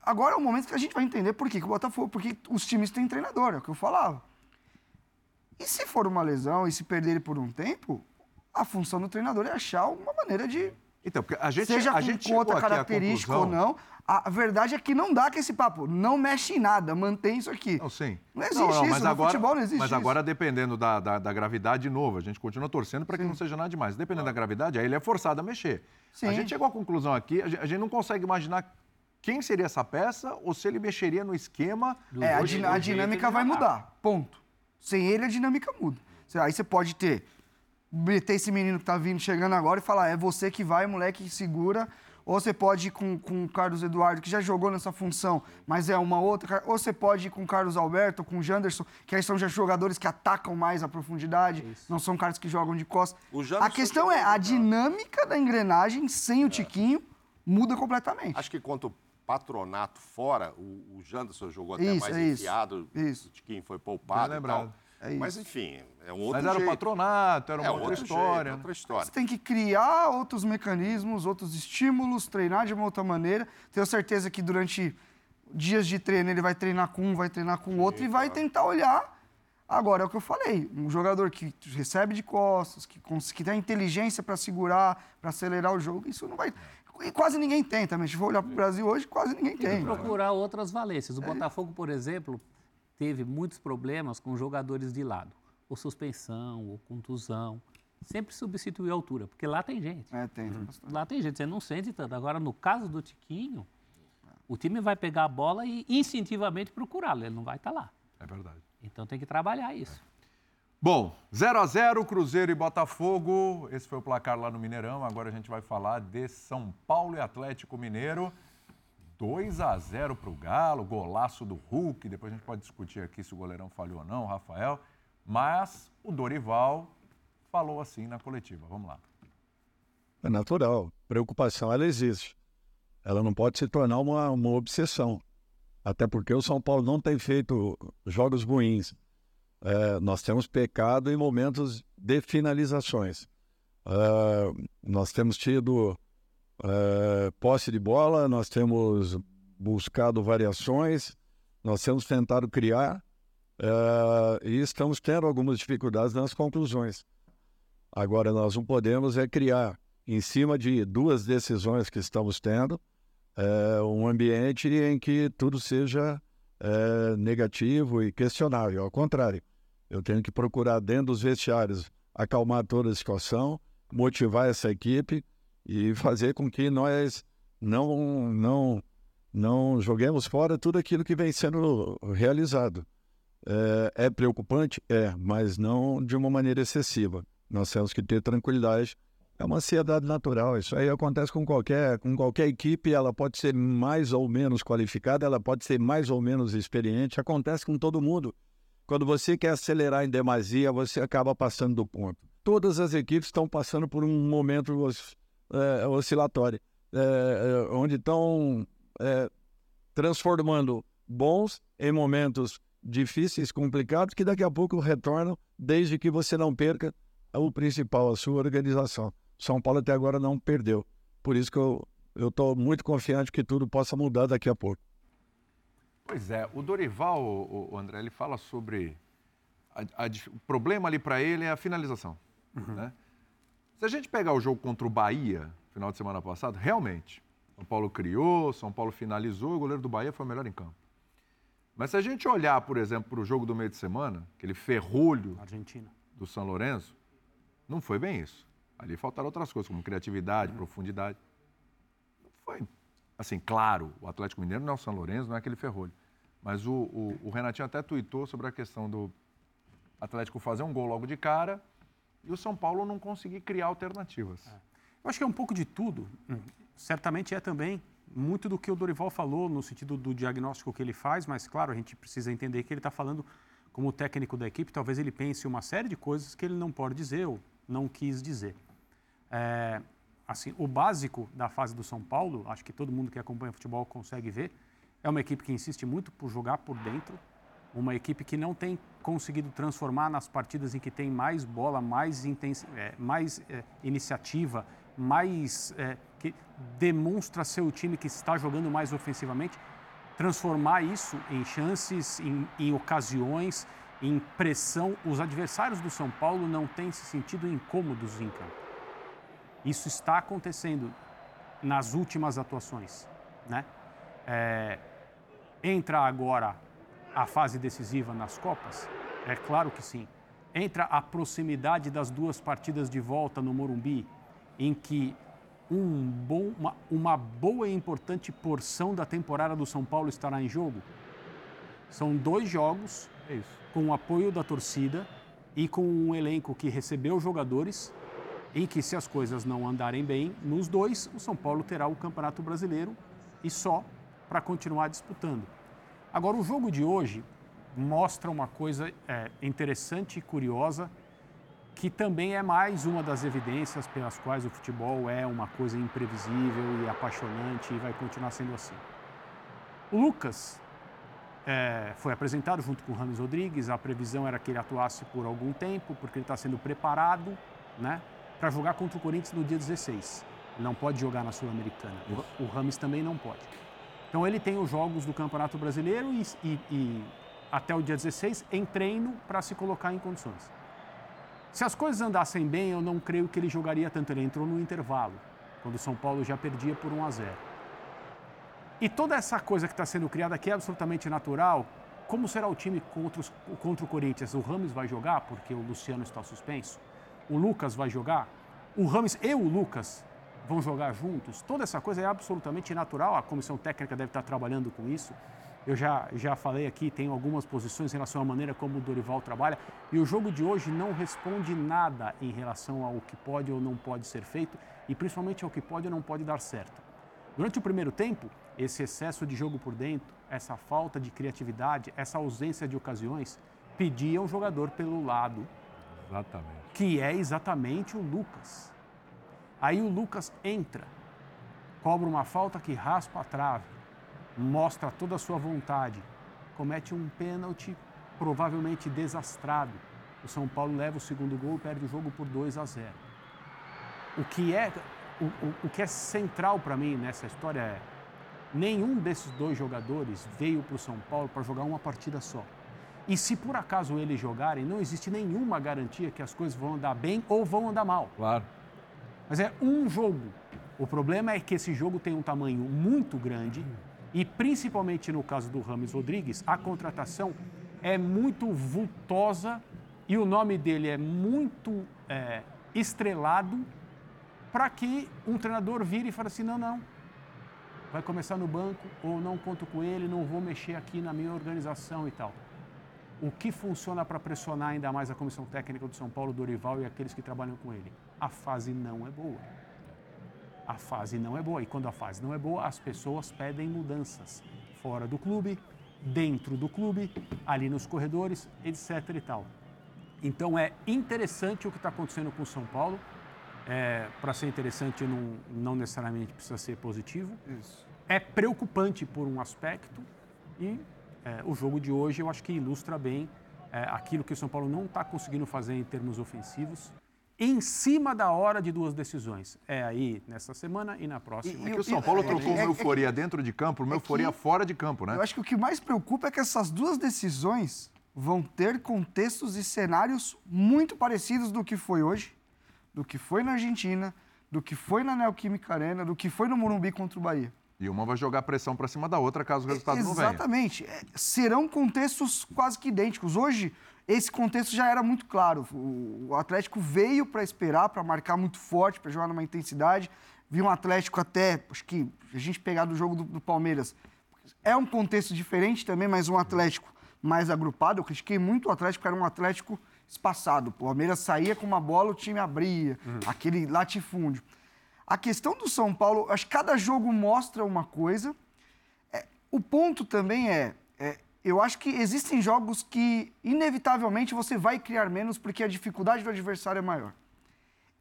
Agora é o momento que a gente vai entender por que, que o Botafogo, porque os times têm treinador, é o que eu falava. E se for uma lesão e se perder ele por um tempo, a função do treinador é achar uma maneira de Então, porque a gente, Seja a com gente outra característica ou não, a verdade é que não dá com esse papo. Não mexe em nada, mantém isso aqui. Não, sim. Não existe não, não, isso, mas no agora, futebol não existe Mas isso. agora, dependendo da, da, da, gravidade, de novo, a gente continua torcendo para que sim. não seja nada demais. Dependendo da gravidade, aí ele é forçado a mexer. Sim. A gente chegou à conclusão aqui, a gente, a gente não consegue imaginar quem seria essa peça ou se ele mexeria no esquema. É, a, din a dinâmica vai mudar. Ponto. Sem ele, a dinâmica muda. Aí você pode ter meter esse menino que tá vindo, chegando agora e falar, é você que vai, moleque, que segura. Ou você pode ir com, com o Carlos Eduardo, que já jogou nessa função, mas é uma outra. Ou você pode ir com o Carlos Alberto, com o Janderson, que aí são já jogadores que atacam mais a profundidade, Isso. não são caras que jogam de costas. A questão é, a dinâmica da engrenagem sem o é. Tiquinho muda completamente. Acho que quanto patronato fora, o, o Janderson jogou até isso, mais é enfiado, isso. o Tiquinho foi poupado e tal. É Mas, enfim, é um outro Mas era jeito. o patronato, era uma é outra história. Jeito, outra história. Você tem que criar outros mecanismos, outros estímulos, treinar de uma outra maneira. Tenho certeza que durante dias de treino ele vai treinar com um, vai treinar com o outro e vai tentar olhar. Agora, é o que eu falei, um jogador que recebe de costas, que, que tem a inteligência para segurar, para acelerar o jogo, isso não vai... E quase ninguém tem também. Se for olhar para o Brasil hoje, quase ninguém tem. Tem que procurar outras valências. O é. Botafogo, por exemplo, teve muitos problemas com jogadores de lado, ou suspensão, ou contusão. Sempre substituiu a altura, porque lá tem gente. É, tem. Uhum. Lá tem gente, você não sente tanto. Agora, no caso do Tiquinho, o time vai pegar a bola e instintivamente procurá-lo, ele não vai estar tá lá. É verdade. Então tem que trabalhar isso. Bom, 0 a 0 Cruzeiro e Botafogo. Esse foi o placar lá no Mineirão. Agora a gente vai falar de São Paulo e Atlético Mineiro. 2 a 0 para o Galo, golaço do Hulk. Depois a gente pode discutir aqui se o goleirão falhou ou não, Rafael. Mas o Dorival falou assim na coletiva. Vamos lá. É natural. Preocupação, ela existe. Ela não pode se tornar uma, uma obsessão. Até porque o São Paulo não tem feito jogos ruins. É, nós temos pecado em momentos de finalizações. É, nós temos tido é, posse de bola, nós temos buscado variações, nós temos tentado criar é, e estamos tendo algumas dificuldades nas conclusões. Agora, nós não podemos é criar, em cima de duas decisões que estamos tendo, é, um ambiente em que tudo seja negativo e questionável. Ao contrário, eu tenho que procurar dentro dos vestiários acalmar toda a situação, motivar essa equipe e fazer com que nós não, não, não joguemos fora tudo aquilo que vem sendo realizado. É, é, preocupante? É, mas não de uma maneira excessiva. Nós temos que ter tranquilidade. É uma ansiedade natural. Isso aí acontece com qualquer, com qualquer equipe. Ela pode ser mais ou menos qualificada, ela pode ser mais ou menos experiente. Acontece com todo mundo. Quando você quer acelerar em demasia, você acaba passando do ponto. Todas as equipes estão passando por um momento é, oscilatória, é, é, onde estão é, transformando bons em momentos difíceis, complicados, que daqui a pouco retornam, desde que você não perca o principal, a sua organização. São Paulo até agora não perdeu. Por isso que eu estou muito confiante que tudo possa mudar daqui a pouco. Pois é, o Dorival, o, o André, ele fala sobre. A, a, o problema ali para ele é a finalização. Uhum. Né? Se a gente pegar o jogo contra o Bahia, final de semana passado, realmente, São Paulo criou, São Paulo finalizou, o goleiro do Bahia foi o melhor em campo. Mas se a gente olhar, por exemplo, para o jogo do meio de semana, aquele ferrolho Argentina. do São Lourenço, não foi bem isso. Ali faltaram outras coisas, como criatividade, uhum. profundidade. Não foi. Assim, claro, o Atlético Mineiro não é o São Lourenço, não é aquele ferrolho. Mas o, o, o Renatinho até tuitou sobre a questão do Atlético fazer um gol logo de cara e o São Paulo não conseguir criar alternativas. É. Eu acho que é um pouco de tudo. Hum, certamente é também muito do que o Dorival falou no sentido do diagnóstico que ele faz, mas claro, a gente precisa entender que ele está falando como técnico da equipe, talvez ele pense uma série de coisas que ele não pode dizer ou não quis dizer. É, assim, o básico da fase do São Paulo, acho que todo mundo que acompanha futebol consegue ver, é uma equipe que insiste muito por jogar por dentro, uma equipe que não tem conseguido transformar nas partidas em que tem mais bola, mais, intensi é, mais é, iniciativa, mais é, que demonstra ser o time que está jogando mais ofensivamente, transformar isso em chances, em, em ocasiões, em pressão. Os adversários do São Paulo não têm se sentido incômodos em campo. Isso está acontecendo nas últimas atuações, né? É, entra agora a fase decisiva nas Copas? É claro que sim. Entra a proximidade das duas partidas de volta no Morumbi, em que um bom, uma, uma boa e importante porção da temporada do São Paulo estará em jogo? São dois jogos é com o apoio da torcida e com um elenco que recebeu jogadores em que, se as coisas não andarem bem, nos dois, o São Paulo terá o Campeonato Brasileiro e só para continuar disputando. Agora, o jogo de hoje mostra uma coisa é, interessante e curiosa, que também é mais uma das evidências pelas quais o futebol é uma coisa imprevisível e apaixonante e vai continuar sendo assim. O Lucas é, foi apresentado junto com o Ramos Rodrigues, a previsão era que ele atuasse por algum tempo, porque ele está sendo preparado né, para jogar contra o Corinthians no dia 16. Ele não pode jogar na Sul-Americana. O, o Rames também não pode. Então ele tem os jogos do Campeonato Brasileiro e, e, e até o dia 16 em treino para se colocar em condições. Se as coisas andassem bem, eu não creio que ele jogaria tanto. Ele entrou no intervalo, quando o São Paulo já perdia por 1 a 0. E toda essa coisa que está sendo criada aqui é absolutamente natural. Como será o time contra, os, contra o Corinthians? O Rames vai jogar, porque o Luciano está suspenso. O Lucas vai jogar. O Rames e o Lucas vão jogar juntos. Toda essa coisa é absolutamente natural. A comissão técnica deve estar trabalhando com isso. Eu já, já falei aqui, tenho algumas posições em relação à maneira como o Dorival trabalha. E o jogo de hoje não responde nada em relação ao que pode ou não pode ser feito e principalmente ao que pode ou não pode dar certo. Durante o primeiro tempo, esse excesso de jogo por dentro, essa falta de criatividade, essa ausência de ocasiões, pedia um jogador pelo lado. Exatamente. Que é exatamente o Lucas. Aí o Lucas entra, cobra uma falta que raspa a trave, mostra toda a sua vontade, comete um pênalti provavelmente desastrado. O São Paulo leva o segundo gol e perde o jogo por 2 a 0. O que é, o, o, o que é central para mim nessa história é nenhum desses dois jogadores veio para o São Paulo para jogar uma partida só. E se por acaso eles jogarem, não existe nenhuma garantia que as coisas vão andar bem ou vão andar mal. Claro. Mas é um jogo. O problema é que esse jogo tem um tamanho muito grande e, principalmente no caso do Rames Rodrigues, a contratação é muito vultosa e o nome dele é muito é, estrelado para que um treinador vire e fale assim: não, não, vai começar no banco ou não conto com ele, não vou mexer aqui na minha organização e tal. O que funciona para pressionar ainda mais a comissão técnica do São Paulo, Dorival e aqueles que trabalham com ele? A fase não é boa. A fase não é boa. E quando a fase não é boa, as pessoas pedem mudanças. Fora do clube, dentro do clube, ali nos corredores, etc. e tal. Então é interessante o que está acontecendo com o São Paulo. É, para ser interessante, não, não necessariamente precisa ser positivo. Isso. É preocupante por um aspecto e é, o jogo de hoje eu acho que ilustra bem é, aquilo que o São Paulo não está conseguindo fazer em termos ofensivos em cima da hora de duas decisões. É aí nessa semana e na próxima. E, é que o São Paulo trocou uma euforia dentro de campo, uma euforia fora de campo, né? Eu acho que o que mais preocupa é que essas duas decisões vão ter contextos e cenários muito parecidos do que foi hoje, do que foi na Argentina, do que foi na Neoquímica Arena, do que foi no Morumbi contra o Bahia. E uma vai jogar pressão para cima da outra caso o resultado Exatamente. não venha. Exatamente. É, serão contextos quase que idênticos. Hoje, esse contexto já era muito claro. O Atlético veio para esperar, para marcar muito forte, para jogar numa intensidade. Vi um Atlético até, acho que a gente pegar do jogo do, do Palmeiras, é um contexto diferente também, mas um Atlético mais agrupado. Eu critiquei muito o Atlético, porque era um Atlético espaçado. O Palmeiras saía com uma bola, o time abria, uhum. aquele latifúndio. A questão do São Paulo, acho que cada jogo mostra uma coisa. É, o ponto também é, é, eu acho que existem jogos que, inevitavelmente, você vai criar menos porque a dificuldade do adversário é maior.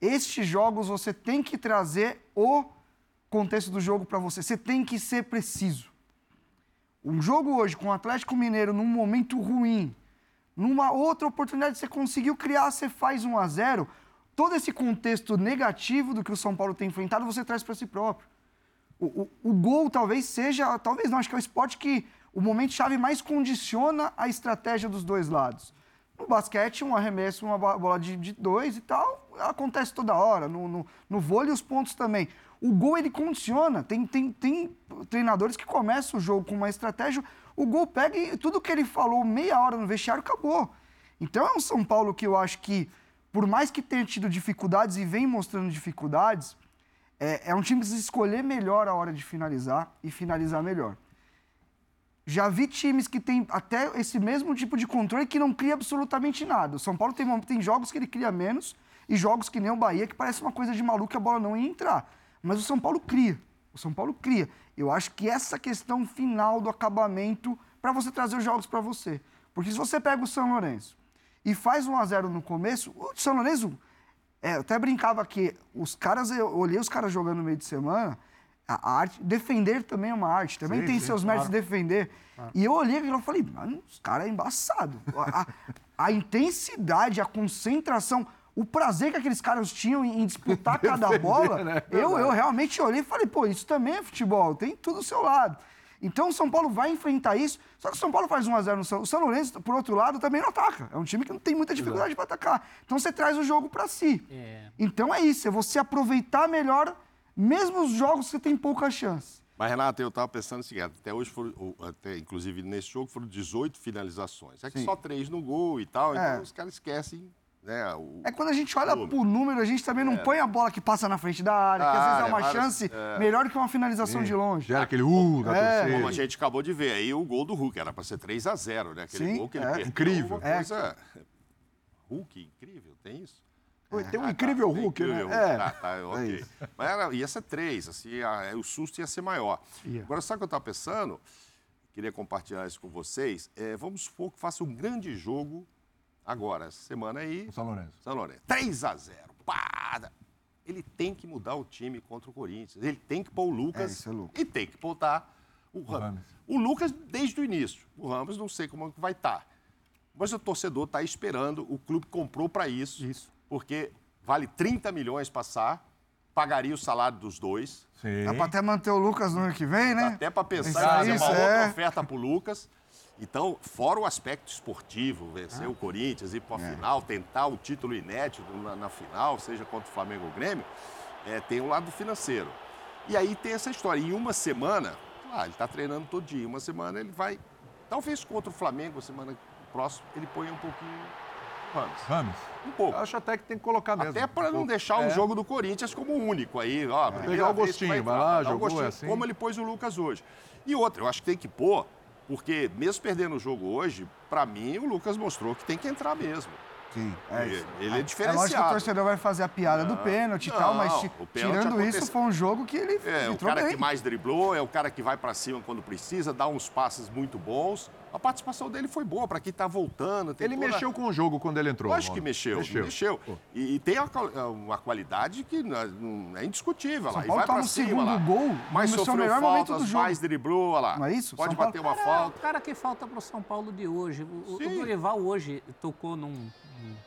Estes jogos você tem que trazer o contexto do jogo para você. Você tem que ser preciso. Um jogo hoje com o Atlético Mineiro num momento ruim, numa outra oportunidade você conseguiu criar, você faz 1 a 0 todo esse contexto negativo do que o São Paulo tem enfrentado, você traz para si próprio. O, o, o, gol talvez seja, talvez não, acho que é o esporte que o momento chave mais condiciona a estratégia dos dois lados. No basquete, um arremesso, uma bola de, de dois e tal, acontece toda hora. No, no, no vôlei, os pontos também. O gol, ele condiciona. Tem, tem, tem treinadores que começam o jogo com uma estratégia, o gol pega e tudo que ele falou meia hora no vestiário acabou. Então é um São Paulo que eu acho que, por mais que tenha tido dificuldades e vem mostrando dificuldades, é, é um time que precisa escolher melhor a hora de finalizar e finalizar melhor. Já vi times que têm até esse mesmo tipo de controle que não cria absolutamente nada. O São Paulo tem, tem jogos que ele cria menos e jogos que nem o Bahia, que parece uma coisa de maluco que a bola não ia entrar. Mas o São Paulo cria. O São Paulo cria. Eu acho que essa questão final do acabamento para você trazer os jogos para você. Porque se você pega o São Lourenço e faz 1 a 0 no começo, o São Lourenço, é, eu até brincava que os caras, eu olhei os caras jogando no meio de semana, a arte, defender também é uma arte, também sim, tem sim, seus claro. méritos de defender. Ah. E eu olhei e falei, mano, os caras é embaçado. A, a, intensidade, a concentração, o prazer que aqueles caras tinham em, disputar <laughs> cada bola, né? eu, eu realmente olhei e falei, pô, isso também é futebol, tem tudo do seu lado. Então o São Paulo vai enfrentar isso, só que o São Paulo faz 1x0 no São O São Lourenço, por outro lado, também não ataca. É um time que não tem muita dificuldade para atacar. Então você traz o jogo para si. É. Então é isso, é você aproveitar melhor mesmo os jogos que você tem pouca chance. Mas, Renato, eu estava pensando o seguinte, até hoje, foram, até, inclusive nesse jogo, foram 18 finalizações. É que Sim. só três no gol e tal, é. então os caras esquecem né, o, é quando a gente olha por número, a gente também não é. põe a bola que passa na frente da área, que às vezes é uma várias, chance é. melhor que uma finalização Sim. de longe. Era aquele uh da é. Como a gente acabou de ver aí, o gol do Hulk era para ser 3 a 0 né? Aquele Sim, gol que ele é. perdeu. Incrível. Coisa... Hulk, incrível, tem isso? Tem um incrível Hulk, né? É. Ah, tá, ok. Mas era, ia ser três, assim, a, o susto ia ser maior. Yeah. Agora, sabe o que eu estava pensando? Queria compartilhar isso com vocês. É, vamos supor que faça um grande jogo agora, essa semana aí. O São Lourenço. São Lourenço. 3 a 0 Pá! Ele tem que mudar o time contra o Corinthians. Ele tem que pôr o Lucas é, é e tem que botar o, o Ramos. Ramos. O Lucas desde o início. O Ramos não sei como vai estar. Tá. Mas o torcedor está esperando, o clube comprou para isso. Isso porque vale 30 milhões passar, pagaria o salário dos dois. Sim. Dá para até manter o Lucas no ano que vem, né? Dá até para pensar em fazer isso, uma é. outra oferta para o Lucas. Então, fora o aspecto esportivo, vencer ah. o Corinthians, ir para a é. final, tentar o título inédito na, na, final, seja contra o Flamengo ou o Grêmio, é, tem o lado financeiro. E aí tem essa história. Em uma semana, ah, ele está treinando todo dia. Uma semana ele vai, talvez contra o Flamengo, semana próxima, ele põe um pouquinho Rames. Rames? Um pouco. Eu acho até que tem que colocar mesmo. Até para um não deixar é. o jogo do Corinthians como único aí, ó. É. Pegar o gostinho, vai, vai lá, jogou gostinho, assim. Como ele pôs o Lucas hoje. E outra, eu acho que tem que pôr, porque mesmo perdendo o jogo hoje, para mim o Lucas mostrou que tem que entrar mesmo. Sim, é isso. Ele é diferenciado. É lógico que o torcedor vai fazer a piada não, do pênalti e tal, mas tirando isso, foi um jogo que ele É, o cara bem. que mais driblou, é o cara que vai para cima quando precisa, dá uns passes muito bons a participação dele foi boa para quem está voltando. ele toda... mexeu com o jogo quando ele entrou. Acho que mexeu, mexeu. mexeu. E, e, tem uma qualidade que é indiscutível. São lá, Paulo e vai tá no cima, segundo lá. gol, mais sofreu o melhor faltas, mais driblou, olha lá. Não é isso? Pode São bater Paulo... uma falta. É o cara que falta para o São Paulo de hoje. O, o Dorival hoje tocou num,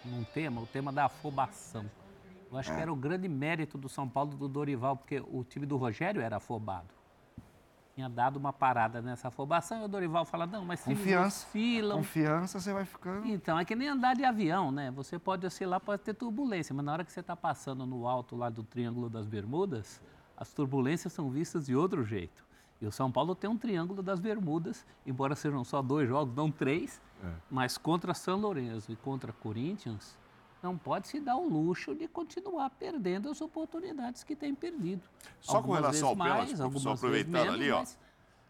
num, tema, o tema da afobação. Eu acho é. que era o grande mérito do São Paulo do Dorival, porque o time do Rogério era afobado tinha dado uma parada nessa afobação e o Dorival fala, não, mas se Confiança. oscilam... Confiança, você vai ficando... Então, é que nem andar de avião, né? Você pode oscilar, pode ter turbulência, mas na hora que você está passando no alto lá do Triângulo das Bermudas, as turbulências são vistas de outro jeito. E o São Paulo tem um Triângulo das Bermudas, embora sejam só dois jogos, não três, é. mas contra São Lourenço e contra Corinthians, não pode se dar o luxo de continuar perdendo as oportunidades que tem perdido. Só algumas com relação ao pênalti, só aproveitando menos, ali, ó. Mas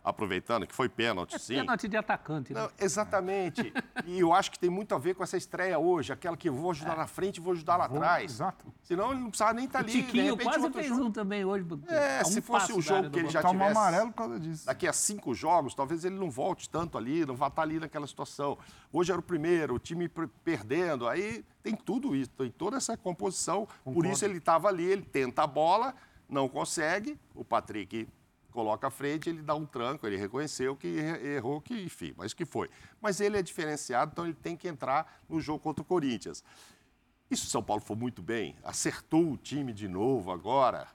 aproveitando que foi pênalti, é sim. Pênalti de atacante, né? Não, exatamente. e eu acho que tem muito a ver com essa estreia hoje, aquela que eu vou ajudar é. na frente e vou ajudar lá atrás. Exato. Senão ele não precisava nem estar tá ali. O Tiquinho quase fez jogo. um também hoje. É, um se fosse o jogo que ele já tivesse... amarelo por causa disso. Daqui a cinco jogos, talvez ele não volte tanto ali, não vá estar tá ali naquela situação. Hoje era o primeiro, o time perdendo, aí tem tudo isso, tem toda essa composição. Concordo. Por isso ele estava ali, ele tenta a bola, não consegue, o Patrick coloca à frente, ele dá um tranco, ele reconheceu que errou, que enfim, mas que foi. Mas ele é diferenciado, então ele tem que entrar no jogo contra o Corinthians. E se o São Paulo for muito bem, acertou o time de novo agora,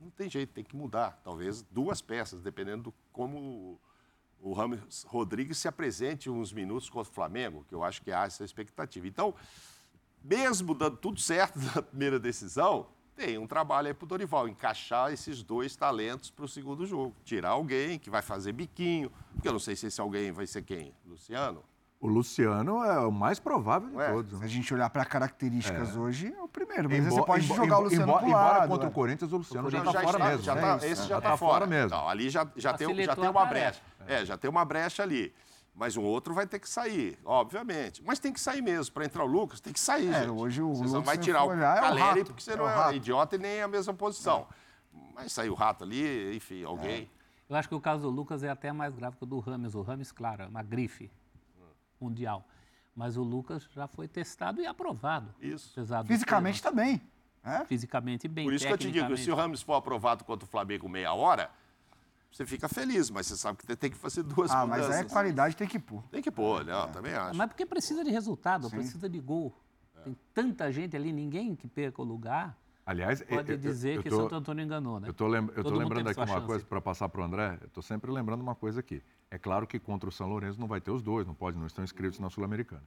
não tem jeito, tem que mudar. Talvez duas peças, dependendo do como o Ramos Rodrigues se apresente uns minutos contra o Flamengo, que eu acho que há essa expectativa. Então, mesmo dando tudo certo <laughs> na primeira decisão, tem um trabalho aí para o Dorival, encaixar esses dois talentos para o segundo jogo. Tirar alguém que vai fazer biquinho, porque eu não sei se esse alguém vai ser quem? Luciano? O Luciano é o mais provável de é, todos. Se né? a gente olhar para características é. hoje, é o primeiro. Mas você pode jogar o Luciano embora, pro lado. Embora contra é. o Corinthians, o Luciano já está fora mesmo. Já tá, esse já está tá fora. mesmo. Ali já, já, tem, já tem uma brecha. É, já tem uma brecha ali. Mas um outro vai ter que sair, obviamente. Mas tem que sair mesmo. Para entrar o Lucas, tem que sair, é, gente. Hoje o você Lucas não vai tirar o Caleri, é porque você não é, idiota e nem é a mesma posição. Mas saiu o Rato ali, enfim, alguém. Eu acho que o caso do Lucas é até mais grave que o do Rames. O Rames, claro, é uma grife mundial. Mas o Lucas já foi testado e aprovado. Isso. Fisicamente também. É? Fisicamente bem. Por isso que eu te digo, se o Ramos for aprovado contra o Flamengo meia hora, você fica feliz, mas você sabe que tem que fazer duas ah, mudanças. Ah, mas aí a qualidade tem que pôr. Tem que pôr, né? É. Também acho. Mas porque precisa de resultado, Sim. precisa de gol. É. Tem tanta gente ali, ninguém que perca o lugar. Aliás, pode eu, dizer eu, eu que tô, Santo Antônio enganou, né? Eu estou lembrando aqui uma chance. coisa para passar para o André. Eu estou sempre lembrando uma coisa aqui. É claro que contra o São Lourenço não vai ter os dois, não pode, não estão inscritos na Sul-Americana.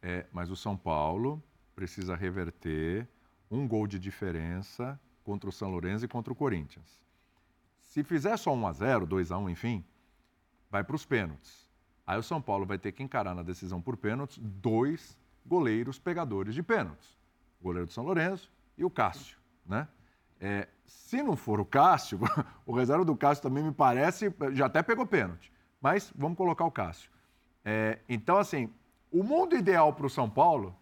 É, mas o São Paulo precisa reverter um gol de diferença contra o São Lourenço e contra o Corinthians. Se fizer só 1 a 0 2 a 1 enfim, vai para os pênaltis. Aí o São Paulo vai ter que encarar na decisão por pênaltis dois goleiros pegadores de pênaltis. O goleiro do São Lourenço e o Cássio, né? É, se não for o Cássio, <laughs> o reserva do Cássio também me parece, já até pegou pênalti. Mas vamos colocar o Cássio. É, então, assim, o mundo ideal para o São Paulo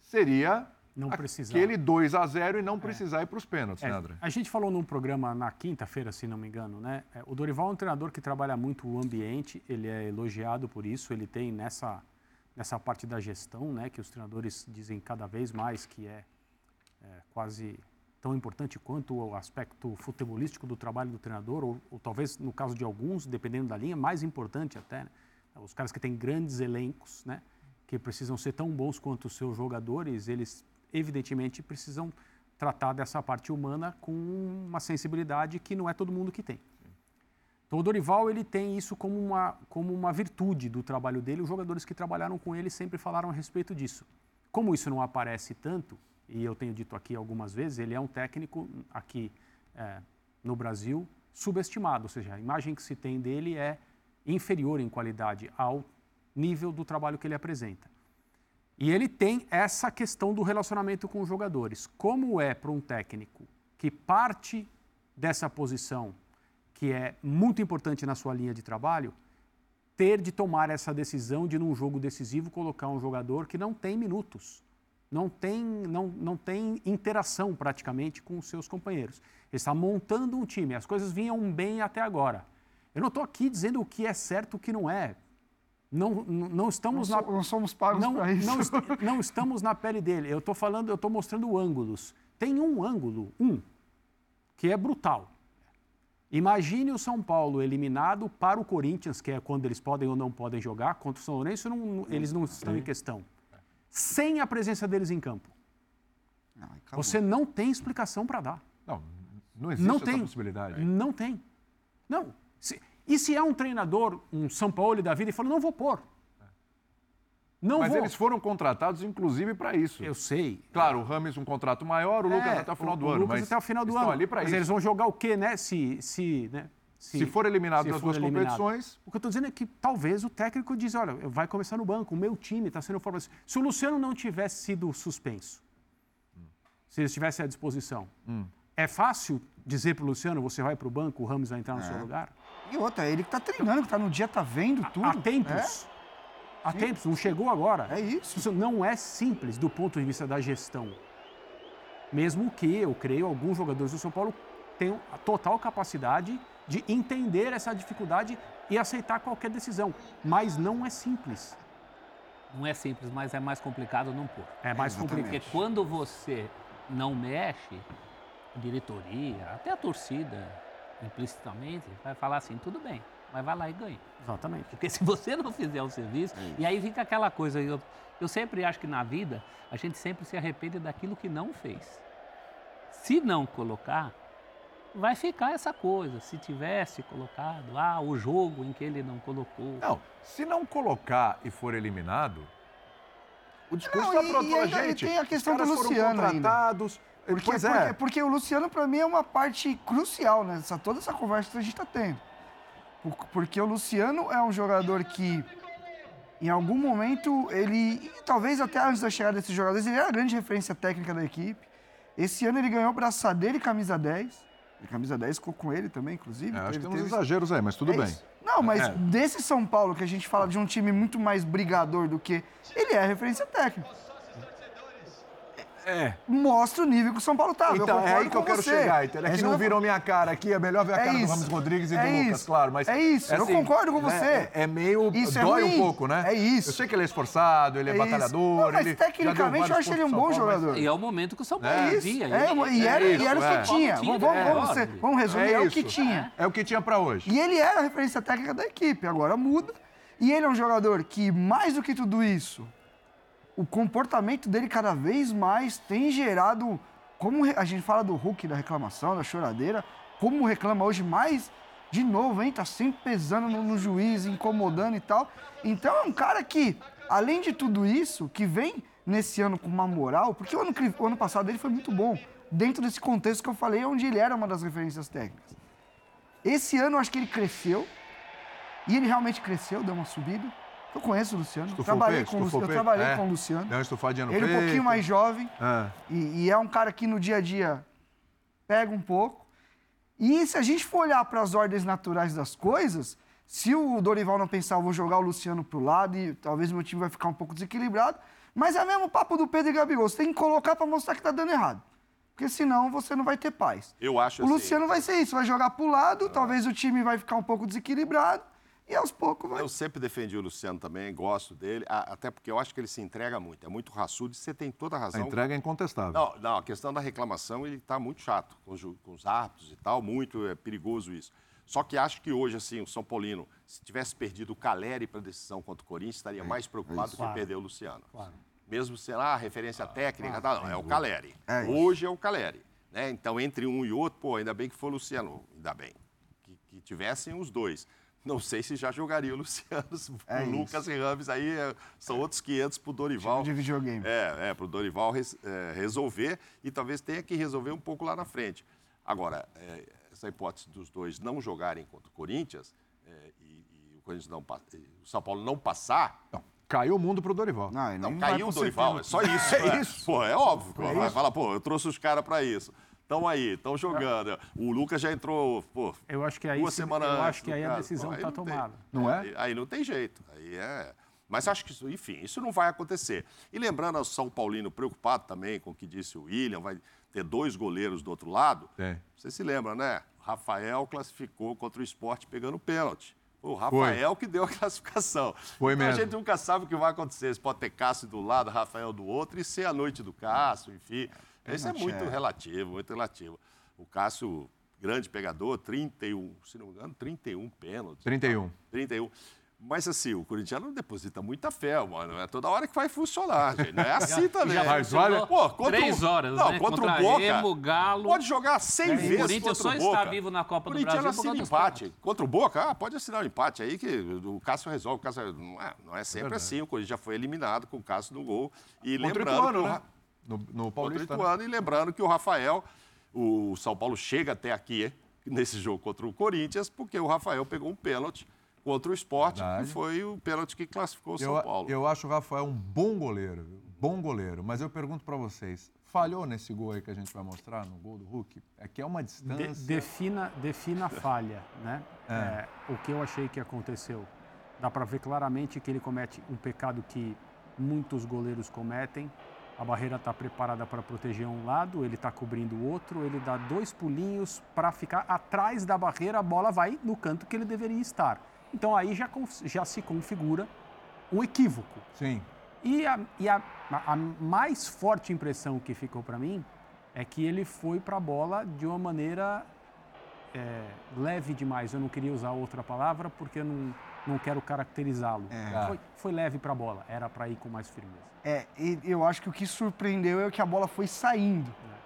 seria não precisar. aquele 2 a 0 e não é. precisar é. ir para os pênaltis, é. né, André? A gente falou num programa na quinta-feira, se não me engano, né? É, o Dorival é um treinador que trabalha muito o ambiente, ele é elogiado por isso, ele tem nessa, nessa parte da gestão, né, que os treinadores dizem cada vez mais que é, é quase tão importante quanto o aspecto futebolístico do trabalho do treinador, ou, ou talvez no caso de alguns, dependendo da linha, mais importante até. Né? Os caras que têm grandes elencos, né? que precisam ser tão bons quanto os seus jogadores, eles evidentemente precisam tratar dessa parte humana com uma sensibilidade que não é todo mundo que tem. Então o Dorival ele tem isso como uma, como uma virtude do trabalho dele. Os jogadores que trabalharam com ele sempre falaram a respeito disso. Como isso não aparece tanto, e eu tenho dito aqui algumas vezes, ele é um técnico aqui é, no Brasil subestimado, ou seja, a imagem que se tem dele é inferior em qualidade ao nível do trabalho que ele apresenta. E ele tem essa questão do relacionamento com os jogadores. Como é para um técnico que parte dessa posição, que é muito importante na sua linha de trabalho, ter de tomar essa decisão de, num jogo decisivo, colocar um jogador que não tem minutos, não tem, não, não tem interação praticamente com os seus companheiros. Ele está montando um time, as coisas vinham bem até agora. Eu não estou aqui dizendo o que é certo e o que não é. Não, não estamos não, na, não somos pagos para isso. Não, não, estamos na pele dele. Eu estou falando, eu estou mostrando ângulos. Tem um ângulo, um, que é brutal. Imagine o São Paulo eliminado para o Corinthians, que é quando eles podem ou não podem jogar, contra o São Lourenço, não, eles não estão em questão. Sem a presença deles em campo. Não, Você não tem explicação para dar. Não, não existe não essa tem, possibilidade. Não tem. Não. Se, e se é um treinador, um São Paulo da vida, e fala, não vou pôr. Não Mas vou. eles foram contratados, inclusive, para isso. Eu sei. Claro, o Rames um contrato maior, o Lucas é, até o final o, do o ano. Lucas até o final do ano. ali para isso. Mas eles vão jogar o quê, né? Se, se, né? se, se for eliminado nas duas eliminado. competições. O que eu estou dizendo é que talvez o técnico diz, olha, vai começar no banco, o meu time está sendo formado. Se o Luciano não tivesse sido suspenso, hum. se ele estivesse à disposição, hum. é fácil dizer para o Luciano, você vai para o banco, o Ramos vai entrar no é. seu lugar? E outra, ele que está treinando, que está no dia, está vendo tudo. Há tempos. É? Há Sim. tempos, não chegou agora. É isso. Isso não é simples do ponto de vista da gestão. Mesmo que, eu creio, alguns jogadores do São Paulo tenham a total capacidade de entender essa dificuldade e aceitar qualquer decisão. Mas não é simples. Não é simples, mas é mais complicado não pôr. É mais é, complicado. Porque quando você não mexe, diretoria, até a torcida, implicitamente, vai falar assim, tudo bem, mas vai lá e ganha. Exatamente. Porque se você não fizer o serviço, e aí fica aquela coisa, eu, eu sempre acho que na vida, a gente sempre se arrepende daquilo que não fez. Se não colocar, vai ficar essa coisa. Se tivesse colocado, ah, o jogo em que ele não colocou. Não, se não colocar e for eliminado, o discurso está pronto a gente. E tem a questão do Luciano contratados. Ainda. Porque, pois é. porque, porque o Luciano, para mim, é uma parte crucial nessa toda essa conversa que a gente está tendo. Porque o Luciano é um jogador que, em algum momento, ele, talvez até antes da chegada desses jogadores, ele era a grande referência técnica da equipe. Esse ano ele ganhou braçadeira e camisa 10. E camisa 10 ficou com ele também, inclusive. É, acho que tem uns teve... exageros aí, mas tudo é bem. Isso. Não, mas é. desse São Paulo que a gente fala de um time muito mais brigador do que. Ele é referência técnica é. mostra o nível que o São Paulo tá. Então, é aí que eu quero você. chegar, entendeu? É que não viram minha cara aqui, é melhor ver a é cara isso. do Ramos Rodrigues e é do isso. Lucas, claro. Mas é isso, é assim, eu concordo com você. É, é meio. Isso é dói um pouco, né? É isso. Eu sei que ele é esforçado, ele é, batalhador. Não, mas ele tecnicamente eu acho ele um bom jogador. E é o momento que o São Paulo é via. e, era, e era o que tinha. Vamos, resumir, é, o que tinha. É o que tinha pra hoje. E ele era a referência técnica da equipe, agora muda. E ele é um jogador que, mais do que tudo isso, o comportamento dele cada vez mais tem gerado, como a gente fala do Hulk, da reclamação, da choradeira, como reclama hoje mais, de novo, hein? Tá sempre pesando no, no juiz, incomodando e tal. Então é um cara que, além de tudo isso, que vem nesse ano com uma moral, porque o ano, o ano passado dele foi muito bom, dentro desse contexto que eu falei, onde ele era uma das referências técnicas. Esse ano eu acho que ele cresceu, e ele realmente cresceu, deu uma subida. Eu conheço o Luciano. Estufou trabalhei com, eu trabalhei é. com o Luciano. Deu uma estufadinha no Ele é um pouquinho mais jovem. É. E, e, é um cara que no dia a dia pega um pouco. E se a gente for olhar para as ordens naturais das coisas, se o Dorival não pensar, eu vou jogar o Luciano para o lado e talvez meu time vai ficar um pouco desequilibrado. Mas é mesmo papo do Pedro e Gabigol. Você tem que colocar para mostrar que está dando errado. Porque senão você não vai ter paz. Eu acho O Luciano assim... vai ser isso, vai jogar para o lado, ah. talvez o time vai ficar um pouco desequilibrado. E aos poucos vai. Eu sempre defendi o Luciano também, gosto dele, até porque eu acho que ele se entrega muito, é muito raçudo e você tem toda a razão. A entrega é incontestável. Não, não a questão da reclamação, ele está muito chato com os, com os árbitros e tal, muito é perigoso isso. Só que acho que hoje, assim, o São Paulino, se tivesse perdido o Caleri para a decisão contra o Corinthians, estaria é, mais preocupado é do que claro. perder o Luciano. Claro. Mesmo, sei lá, referência claro. técnica, claro. Tá, não, é o Caleri. É hoje é o Caleri. Né? Então, entre um e outro, pô, ainda bem que foi o Luciano, ainda bem. Que, que tivessem os dois. Não sei se já jogaria o Luciano. <laughs> É o Lucas e Rames aí é, são outros 500 para o Dorival. de videogame. É, é para o Dorival res, é, resolver e talvez tenha que resolver um pouco lá na frente. Agora, é, essa hipótese dos dois não jogarem contra o Corinthians é, e, e, o Corinthians não o São Paulo não passar. Não. Caiu o mundo pro Dorival. Não, não caiu o Dorival, é só isso. <laughs> é né? isso. Pô, é óbvio. É vai falar, pô, eu trouxe os caras para isso estão aí, estão jogando. O Lucas já entrou, pô, eu acho que aí, duas semanas Eu acho que aí a decisão está tomada. Tem, não é? Aí, aí, não tem jeito. Aí é... Mas acho que, isso, enfim, isso não vai acontecer. E lembrando ao São Paulino preocupado também com o que disse o William, vai ter dois goleiros do outro lado. Tem. Você se lembra, né? Rafael classificou contra o esporte pegando pênalti. O Rafael Foi. que deu a <laughs> classificação. Foi então, mesmo. A gente nunca sabe o que vai acontecer. Você pode ter Cássio do lado, Rafael do outro e ser a noite do Cássio, enfim. Isso é muito é. relativo, muito relativo. O Cássio, grande pegador, 31, se não me engano, 31 pênaltis. 31. Tá? 31. Mas assim, o Corinthians não deposita muita fé, mano. É toda hora que vai funcionar, gente. Não é <laughs> assim também. Já Mas olha, pô, contra três horas, não, né? contra, contra o Boca. Remo, Galo. Pode jogar 100 é, vezes. O Corinthians só está vivo na Copa do Brasil. O Corinthians assina empate. Contra o Boca, ah, pode assinar o um empate aí que o Cássio resolve. O Cássio, não, é, não é sempre é assim. O Corinthians já foi eliminado com o Cássio no gol. E contra lembrando. O né? No, no Paulista. Contra o Ituano, né? e lembrando que o Rafael, o São Paulo chega até aqui nesse jogo contra o Corinthians, porque o Rafael pegou um pênalti contra o esporte, Verdade. que foi o pênalti que classificou o São eu, Paulo. Eu acho o Rafael um bom goleiro, bom goleiro, mas eu pergunto para vocês, falhou nesse gol aí que a gente vai mostrar, no gol do Hulk? É que é uma distância... De, defina, defina a falha, né? É. É, o que eu achei que aconteceu. Dá para ver claramente que ele comete um pecado que muitos goleiros cometem, a barreira está preparada para proteger um lado, ele está cobrindo o outro, ele dá dois pulinhos para ficar atrás da barreira, a bola vai no canto que ele deveria estar. Então aí já, já se configura um equívoco. Sim. E, a, e a, a mais forte impressão que ficou para mim é que ele foi para a bola de uma maneira é, leve demais. Eu não queria usar outra palavra porque eu não, não quero caracterizá-lo. É. Foi, foi, leve para a bola, era para ir com mais firmeza. É, e eu acho que o que surpreendeu é que a bola foi saindo. É.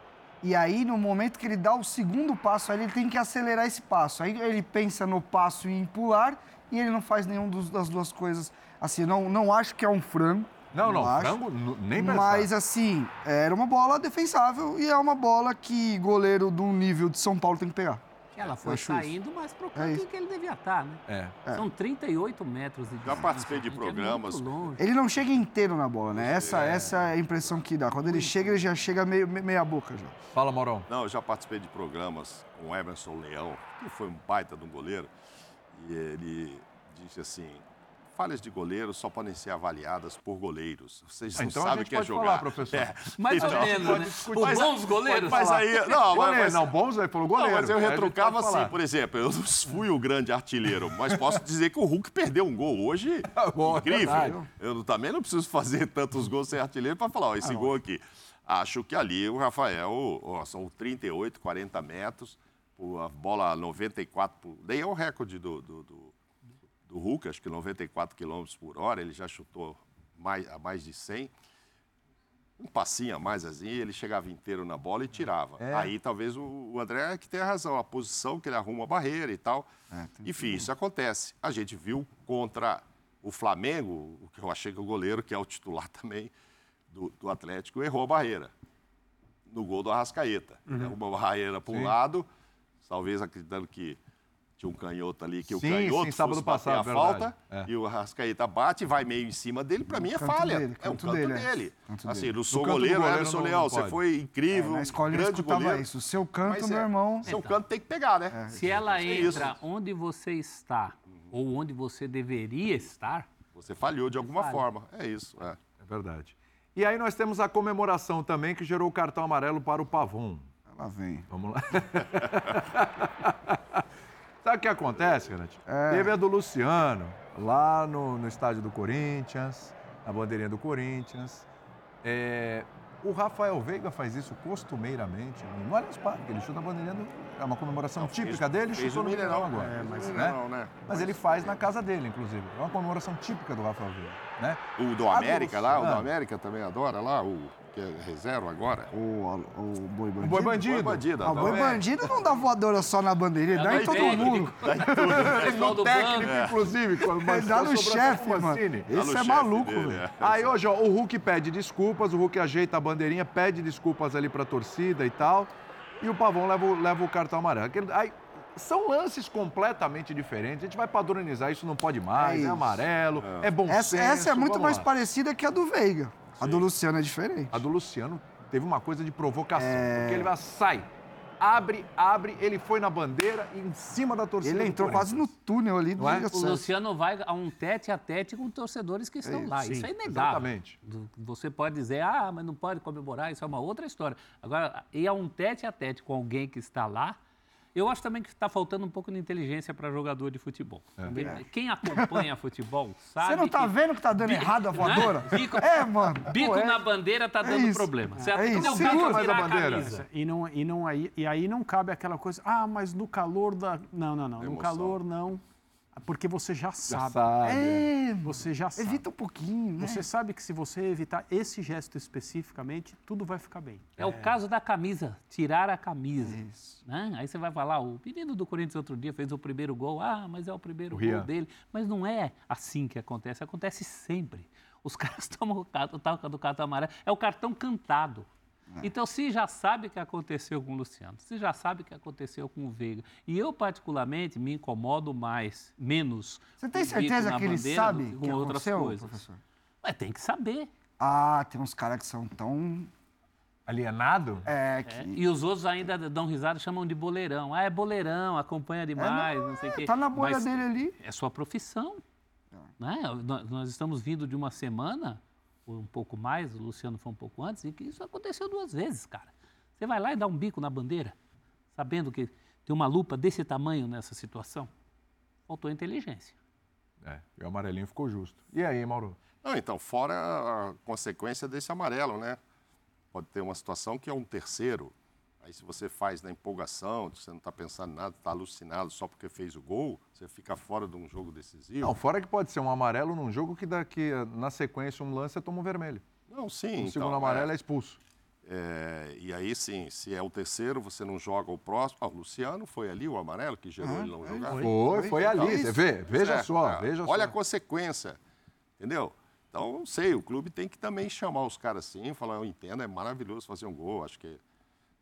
E aí, no momento que ele dá o segundo passo, aí ele tem que acelerar esse passo. Aí ele pensa no passo em pular e ele não faz nenhum dos, das duas coisas. Assim, não, não acho que é um frango. Não, não, acho, frango nem pensar. Mas, assim, era uma bola defensável e é uma bola que goleiro do nível de São Paulo tem que pegar. Ela foi acho saindo, mas pro canto que ele devia estar, né? É. São 38 metros de Já distância, participei de gente, é programas. longe. Ele não chega inteiro na bola, né? Essa, essa é a impressão que dá. Quando ele chega, ele já chega meio, me- meia boca já. Fala, Maurão. Não, eu já participei de programas com o Emerson Leão, que foi um baita de um goleiro, e ele disse assim: falhas de goleiro só podem ser avaliadas por goleiros. Vocês não Ah, então a sabem o que é pode jogar. falar, professor. É. <laughs> Mais ou Então, menos, pode né? Os Mas- bons goleiros. Mas aí, não, mas, Goleiro, mas, não, bons, ele falou goleiro. Não, mas eu Aí gente retrucava assim, falar. por exemplo, eu não fui o grande artilheiro, mas posso dizer que o Hulk perdeu um gol hoje. <laughs> Bom, é incrível. verdade. eu também não preciso fazer tantos gols sem artilheiro para falar, ó, esse gol aqui. Acho que ali o Rafael, ó, são 38, 40 metros, a bola 94, por, daí é o recorde do, do, do, do Hulk, acho que 94 km por hora, ele já chutou mais, a mais de 100 um passinho a mais assim, ele chegava inteiro na bola e tirava. É. Aí talvez o, André é que tenha razão, a posição que ele arruma a barreira e tal. Enfim, isso acontece. A gente viu contra o Flamengo, o que eu achei que o goleiro, que é o titular <laughs> também do, do Atlético, errou a barreira. No gol do Arrascaeta. Ele arruma a barreira para um lado, talvez acreditando que tinha um canhoto ali, que o Sim, canhoto sim, sábado passado, a verdade. falta, É. e o Arrascaeta bate, vai meio em cima dele, para mim é falha. dele, é o canto dele, dele. é. Canto Assim, não sou goleiro, goleiro Emerson não você foi incrível, É, na escola eu grande escutava goleiro. isso. O seu canto, Mas meu é, irmão. Seu canto tem que pegar, né? Se ela É isso. entra onde você está ou onde você deveria estar, Você falhou de alguma Falha. forma. É isso. É. É verdade. E aí nós temos a comemoração também que gerou o cartão amarelo para o Pavon. Lá vem. Vamos lá. <laughs> Sabe o que acontece, Renato? É. Teve a do Luciano, lá no, no estádio do Corinthians, na bandeirinha do Corinthians. É, o Rafael Veiga faz isso costumeiramente no Allianz Parque. Ele chuta a bandeirinha do... É uma comemoração típica dele, Fez chutou no Mineirão agora. É, mas né? Né? Mas ele faz na casa dele, inclusive. É uma comemoração típica do Rafael Veiga, né? O do América lá, o do Luciano. América também adora lá, o que é reserva agora. O, o boi bandido. O boi bandido. Bandido, Ah, o boi adora. bandido não dá voadora só na bandeirinha, dá em todo mundo. <laughs> pessoal do técnico, banco. inclusive, quando Ele dá no chefe, mano. No Esse é maluco, dele, velho. é. Aí hoje, ó, o Hulk pede desculpas, o Hulk ajeita a bandeirinha, pede desculpas ali pra torcida e tal. E o Pavão leva, o- leva o cartão amarelo. Aquele- aí, são lances completamente diferentes. A gente vai padronizar, isso não pode mais, É é, amarelo, é, bom Essa, senso. essa é muito mais lá. parecida que a do Veiga. A do Luciano é diferente. A do Luciano teve uma coisa de provocação, É. porque ele vai, sai, abre, abre, ele foi na bandeira e em cima da torcida Ele entrou quase no túnel ali do Não é? O Sete. Luciano vai a um tete a tete com torcedores que estão lá. sim, isso é inegável. exatamente. Você pode dizer, ah, mas não pode comemorar, isso é uma outra história. Agora, ir a um tete a tete com alguém que está lá, eu acho também que está faltando um pouco de inteligência para jogador de futebol. Porque Quem acompanha <laughs> futebol sabe. Você não tá que vendo que tá dando Bico- errado a voadora? né? Bico- É, mano. Bico Pô, é. na bandeira tá dando isso. problema. Você É isso. Segura bico mais a bandeira. camisa. E, não, e, não aí, e aí não cabe aquela coisa, ah, mas no calor da. Não, não, não. No calor não. Porque você já Já sabe. sabe. É, Você já sabe. evita um pouquinho, né? Você sabe que se você evitar esse gesto especificamente, tudo vai ficar bem. É o caso da camisa, tirar a camisa. né? Aí você vai falar, o menino do Corinthians outro dia fez o primeiro gol, ah, mas é o primeiro O gol Rian. dele. Mas não é assim que acontece, acontece sempre. Os <laughs> caras tomam o cartão, do cartão amarelo, é o cartão cantado. Então, se já sabe o que aconteceu com o Luciano, se já sabe o que aconteceu com o Veiga, e eu, particularmente, me incomodo mais, menos. Você tem certeza que ele sabe que que com outras aconteceu, coisas. professor? Mas tem que saber. Ah, tem uns caras que são tão... Alienado? É, É, que... E os outros ainda dão risada e chamam de boleirão. Ah, é boleirão, acompanha demais, não, sei o quê. Tá na bolha Mas dele ali. É sua profissão. Né? Nós estamos vindo de uma semana, ou um pouco mais, o Luciano foi um pouco antes, e que isso aconteceu duas vezes, cara. Você vai lá e dá um bico na bandeira, sabendo que tem uma lupa desse tamanho nessa situação. Faltou inteligência. É, e o amarelinho ficou justo. E aí, Mauro? Não, então, fora a consequência desse amarelo, né? Pode ter uma situação que é um terceiro. Aí, se você faz na empolgação, você não está pensando em nada, está alucinado só porque fez o gol, você fica fora de um jogo decisivo. Não, fora que pode ser um amarelo num jogo que daqui, na sequência, um lance, toma um vermelho. Não, sim. O então, segundo amarelo é, expulso. É, e aí sim, se é o terceiro, você não joga o próximo. Ah, o Luciano foi ali, o amarelo, que gerou ah, ele não jogar. Foi, foi, foi ali, então, você vê, veja é, só, é, veja Olha só. a consequência, entendeu? Então, não sei, o clube tem que também chamar os caras assim, falar, eu entendo, é maravilhoso fazer um gol, acho que,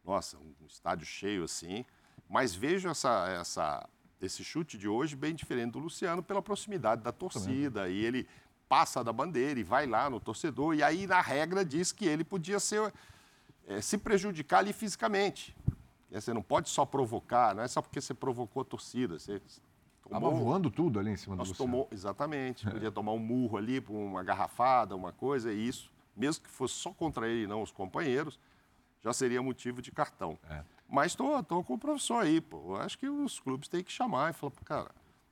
nossa, um estádio cheio assim, mas vejo essa, essa, esse chute de hoje bem diferente do Luciano pela proximidade da torcida, e ele passa da bandeira e vai lá no torcedor, e aí na regra diz que ele podia ser é, se prejudicar ali fisicamente. Você não pode só provocar, não é só porque você provocou a torcida. Você tomou, Tava voando tudo ali em cima do Luciano. Tomou, exatamente. <laughs> É. Podia tomar um murro ali, uma garrafada, uma coisa, e isso, mesmo que fosse só contra ele e não os companheiros, já seria motivo de cartão. É. Mas estou com o professor aí, pô. Eu acho que os clubes têm que chamar e falar, cara,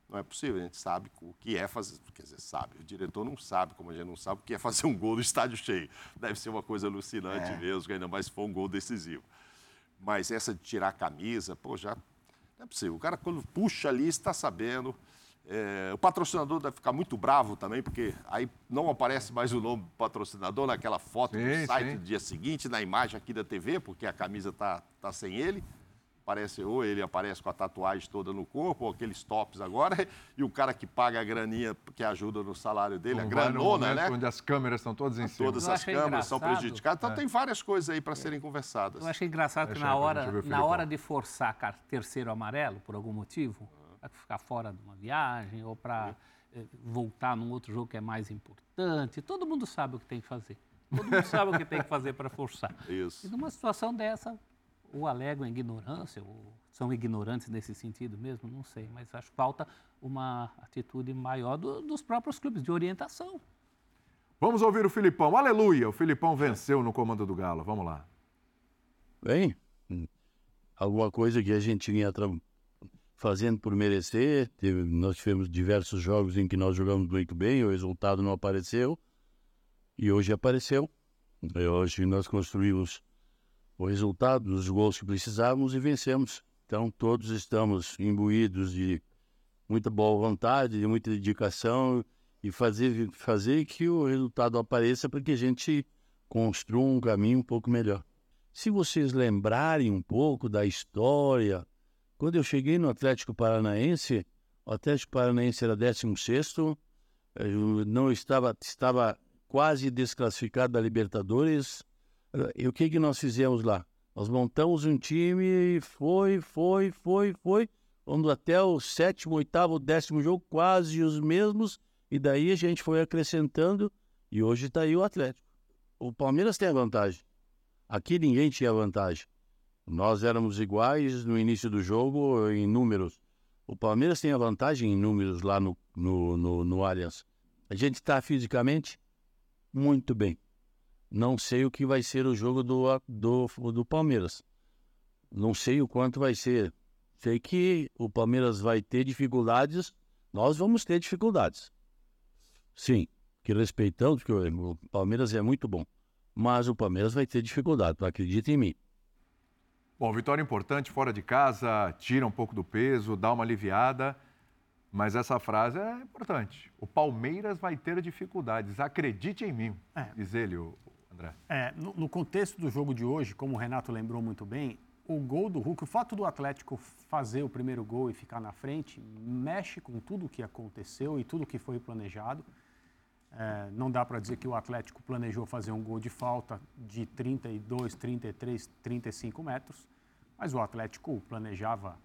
não é possível, a gente sabe o que é fazer, quer dizer, sabe, o diretor não sabe, como a gente não sabe o que é fazer um gol no estádio cheio. Deve ser uma coisa alucinante é. mesmo, ainda mais se for um gol decisivo. Mas essa de tirar a camisa, pô, já não é possível. O cara, quando puxa ali, está sabendo. É, o patrocinador deve ficar muito bravo também, porque aí não aparece mais o nome do patrocinador naquela foto sim, do site sim. do dia seguinte, na imagem aqui da TV, porque a camisa está tá sem ele aparece ou ele aparece com a tatuagem toda no corpo, ou aqueles tops agora, <laughs> e o cara que paga a graninha que ajuda no salário dele, Não a granona, né? Onde as câmeras estão todas em cima. Todas as câmeras são prejudicadas. Então é. tem várias coisas aí para serem conversadas. Eu achei engraçado que na hora, na hora de forçar terceiro amarelo, por algum motivo, para ficar fora de uma viagem ou para eh, voltar num outro jogo que é mais importante, todo mundo sabe o que tem que fazer. Todo mundo sabe o que tem que fazer para forçar. <laughs> Isso. E numa situação dessa, ou alegam ignorância, ou são ignorantes nesse sentido mesmo, não sei, mas acho que falta uma atitude maior do, dos próprios clubes, de orientação. Vamos ouvir o Filipão. Aleluia! O Filipão venceu no comando do Galo. Vamos lá. Bem, alguma coisa que a gente vinha fazendo por merecer. Teve, nós tivemos diversos jogos em que nós jogamos muito bem, o resultado não apareceu. E hoje apareceu. E hoje nós construímos o resultado dos gols que precisávamos e vencemos. Então, todos estamos imbuídos de muita boa vontade, de muita dedicação e fazer, fazer que o resultado apareça para que a gente construa um caminho um pouco melhor. Se vocês lembrarem um pouco da história, quando eu cheguei no Atlético Paranaense, o Atlético Paranaense era 16 eu não estava, estava quase desclassificado da Libertadores, e o que, que nós fizemos lá? Nós montamos um time e foi, foi, foi, foi. Vamos até o sétimo, oitavo, décimo jogo, quase os mesmos. E daí a gente foi acrescentando e hoje está aí o Atlético. O Palmeiras tem a vantagem. Aqui ninguém tinha vantagem. Nós éramos iguais no início do jogo em números. O Palmeiras tem a vantagem em números lá no, no, no, no Allianz. A gente está fisicamente muito bem. Não sei o que vai ser o jogo do, do, do Palmeiras. Não sei o quanto vai ser. Sei que o Palmeiras vai ter dificuldades, nós vamos ter dificuldades. Sim, que respeitamos, porque o Palmeiras é muito bom. Mas o Palmeiras vai ter dificuldade, acredita em mim. Bom, vitória importante fora de casa, tira um pouco do peso, dá uma aliviada. Mas essa frase é importante. O Palmeiras vai ter dificuldades. Acredite em mim, é. diz ele, o, André? É, no, no, contexto do jogo de hoje, como o Renato lembrou muito bem, o gol do Hulk, o fato do Atlético fazer o primeiro gol e ficar na frente, mexe com tudo o que aconteceu e tudo o que foi planejado. É, não dá para dizer que o Atlético planejou fazer um gol de falta de 32, 33, 35 metros, mas o Atlético planejava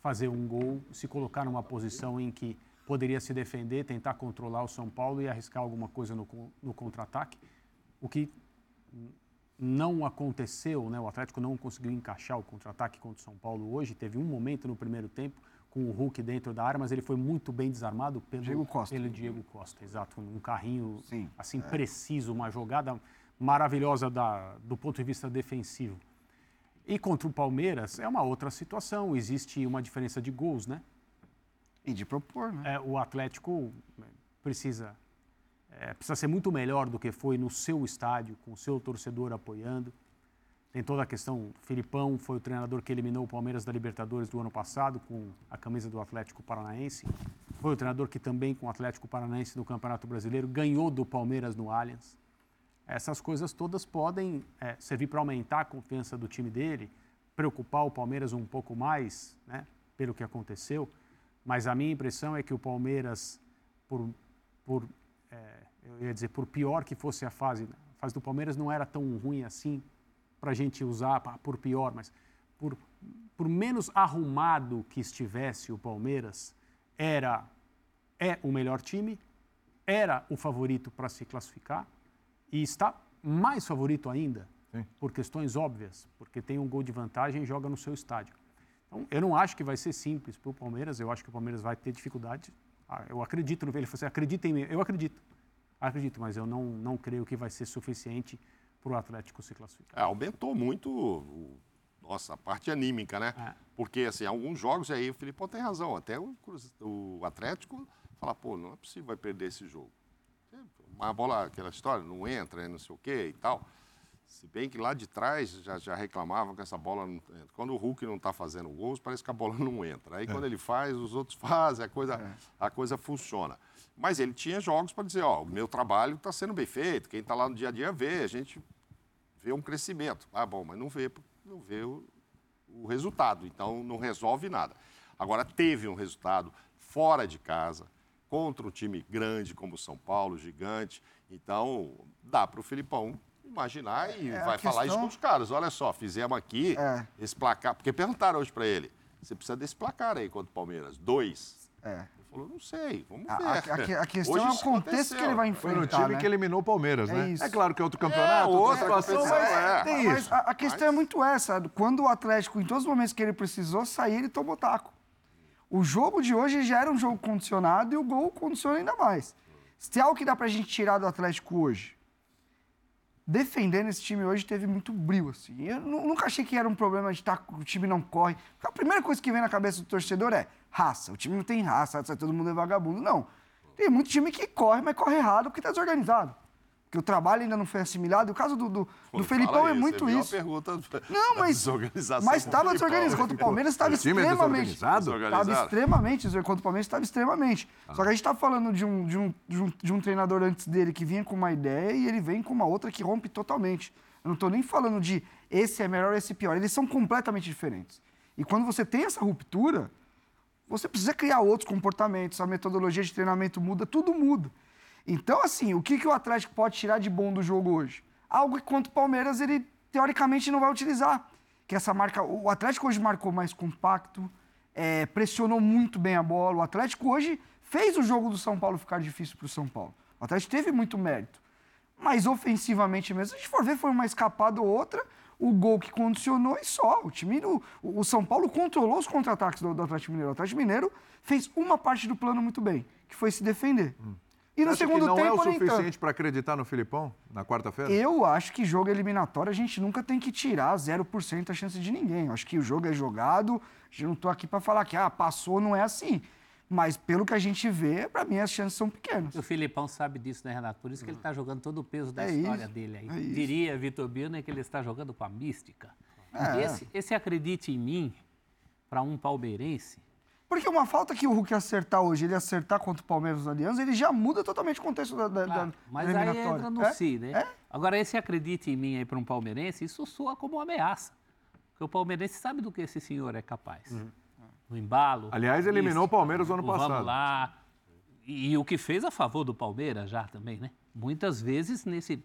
fazer um gol, se colocar numa posição em que poderia se defender, tentar controlar o São Paulo e arriscar alguma coisa no, no contra-ataque, o que não aconteceu, né? o Atlético não conseguiu encaixar o contra-ataque contra o São Paulo hoje. Teve um momento no primeiro tempo com o Hulk dentro da área, mas ele foi muito bem desarmado pelo Diego Costa. Pelo Diego Costa, exato. Um carrinho Sim, assim é. preciso, uma jogada maravilhosa da, do ponto de vista defensivo. E contra o Palmeiras é uma outra situação. Existe uma diferença de gols, né? E de propor, né? É, o Atlético precisa é, precisa ser muito melhor do que foi no seu estádio, com o seu torcedor apoiando. Tem toda a questão, Filipão foi o treinador que eliminou o Palmeiras da Libertadores do ano passado com a camisa do Atlético Paranaense. Foi o treinador que também com o Atlético Paranaense no Campeonato Brasileiro ganhou do Palmeiras no Allianz. essas coisas todas podem é, servir para aumentar a confiança do time dele, preocupar o Palmeiras um pouco mais, né, pelo que aconteceu. Mas a minha impressão é que o Palmeiras, por, por é, eu ia dizer, por pior que fosse a fase, a fase do Palmeiras não era tão ruim assim para a gente usar por pior, mas por, por menos arrumado que estivesse o Palmeiras, era é o melhor time, era o favorito para se classificar e está mais favorito ainda, Sim. por questões óbvias, porque tem um gol de vantagem e joga no seu estádio. Então, eu não acho que vai ser simples para o Palmeiras, eu acho que o Palmeiras vai ter dificuldade. Ah, eu acredito no ele falou assim, acredita em mim, eu acredito, acredito, mas eu não, não creio que vai ser suficiente para o Atlético se classificar. É, aumentou muito o, nossa, a parte anímica, né? É. Porque, assim, alguns jogos aí o Filipão tem razão. Até o, o Atlético fala, pô, não é possível vai perder esse jogo. Uma bola, aquela história, não entra, não sei o quê e tal. Se bem que lá de trás já, já reclamavam que essa bola não entra. Quando o Hulk não está fazendo gols, parece que a bola <laughs> não entra. Aí é. quando ele faz, os outros <laughs> fazem, a coisa, é. a coisa funciona. Mas ele tinha jogos para dizer, ó, o meu trabalho está sendo bem feito, quem está lá no dia a dia vê, a gente vê um crescimento. Ah, bom, mas não vê, não vê o, o resultado, então não resolve nada. Agora, teve um resultado fora de casa, contra um time grande como o São Paulo, gigante. Então, dá para o Filipão imaginar e é, vai falar isso com os caras. Olha só, fizemos aqui é. esse placar. Porque perguntaram hoje para ele: você precisa desse placar aí contra o Palmeiras? Dois. É. Ele falou: não sei, vamos ver. A, a, a <laughs> questão hoje é o contexto que ele vai enfrentar. Foi no time né? que eliminou o Palmeiras, é né? Isso. É claro que é outro campeonato, é, outra situação, mas é. tem isso. Mas a, questão é muito essa: quando o Atlético, em todos os momentos que ele precisou sair, ele tomou taco. O jogo de hoje já era um jogo condicionado e o gol condiciona ainda mais. Se tem algo que dá pra gente tirar do Atlético hoje, defendendo esse time hoje teve muito brilho, assim. Eu nunca achei que era um problema de tá, o time não corre. A primeira coisa que vem na cabeça do torcedor é raça. O time não tem raça, todo mundo é vagabundo. Não. Tem muito time que corre, mas corre errado porque tá desorganizado que o trabalho ainda não foi assimilado. O caso do, do, do Felipão é muito isso. pergunta não, mas mas estava desorganizado. Contra o Palmeiras estava extremamente. Estava extremamente Contra o Palmeiras estava extremamente. Ah. Só que a gente está falando de um, de, um, de, um, de um treinador antes dele que vinha com uma ideia e ele vem com uma outra que rompe totalmente. Eu não estou nem falando de esse é melhor, esse é pior. Eles são completamente diferentes. E quando você tem essa ruptura, você precisa criar outros comportamentos, a metodologia de treinamento muda, tudo muda. Então, assim, o que, que o Atlético pode tirar de bom do jogo hoje? Algo que contra o Palmeiras ele, teoricamente, não vai utilizar. Que essa marca. O Atlético hoje marcou mais compacto, é, pressionou muito bem a bola. O Atlético hoje fez o jogo do São Paulo ficar difícil para o São Paulo. O Atlético teve muito mérito. Mas ofensivamente mesmo, se a gente for ver, foi uma escapada ou outra, o gol que condicionou e só. O time, o, o São Paulo controlou os contra-ataques do, do Atlético Mineiro. O Atlético Mineiro fez uma parte do plano muito bem, que foi se defender. Hum. E no segundo não tempo, não é o suficiente para acreditar no Filipão na quarta-feira? Eu acho que jogo eliminatório a gente nunca tem que tirar 0% a chance de ninguém. Eu acho que o jogo é jogado. Eu não estou aqui para falar que ah, passou, não é assim. Mas pelo que a gente vê, para mim as chances são pequenas. O Filipão sabe disso, né, Renato? Por isso que ele está jogando todo o peso da é história isso, dele aí. É Diria Vitor Birner que ele está jogando com a mística. É. Esse, esse acredite em mim, para um palmeirense, porque uma falta que o Hulk acertar hoje, ele acertar contra o Palmeiras no Aliança, ele já muda totalmente o contexto da, da, claro, da Mas aí entra no é? si, né? É? Agora, esse acredite em mim aí para um palmeirense, isso soa como uma ameaça. Porque o palmeirense sabe do que esse senhor é capaz. Uhum. No embalo. Aliás, eliminou o Palmeiras no ano passado. Vamos lá. E, e, o que fez a favor do Palmeiras já também, né? Muitas vezes nesse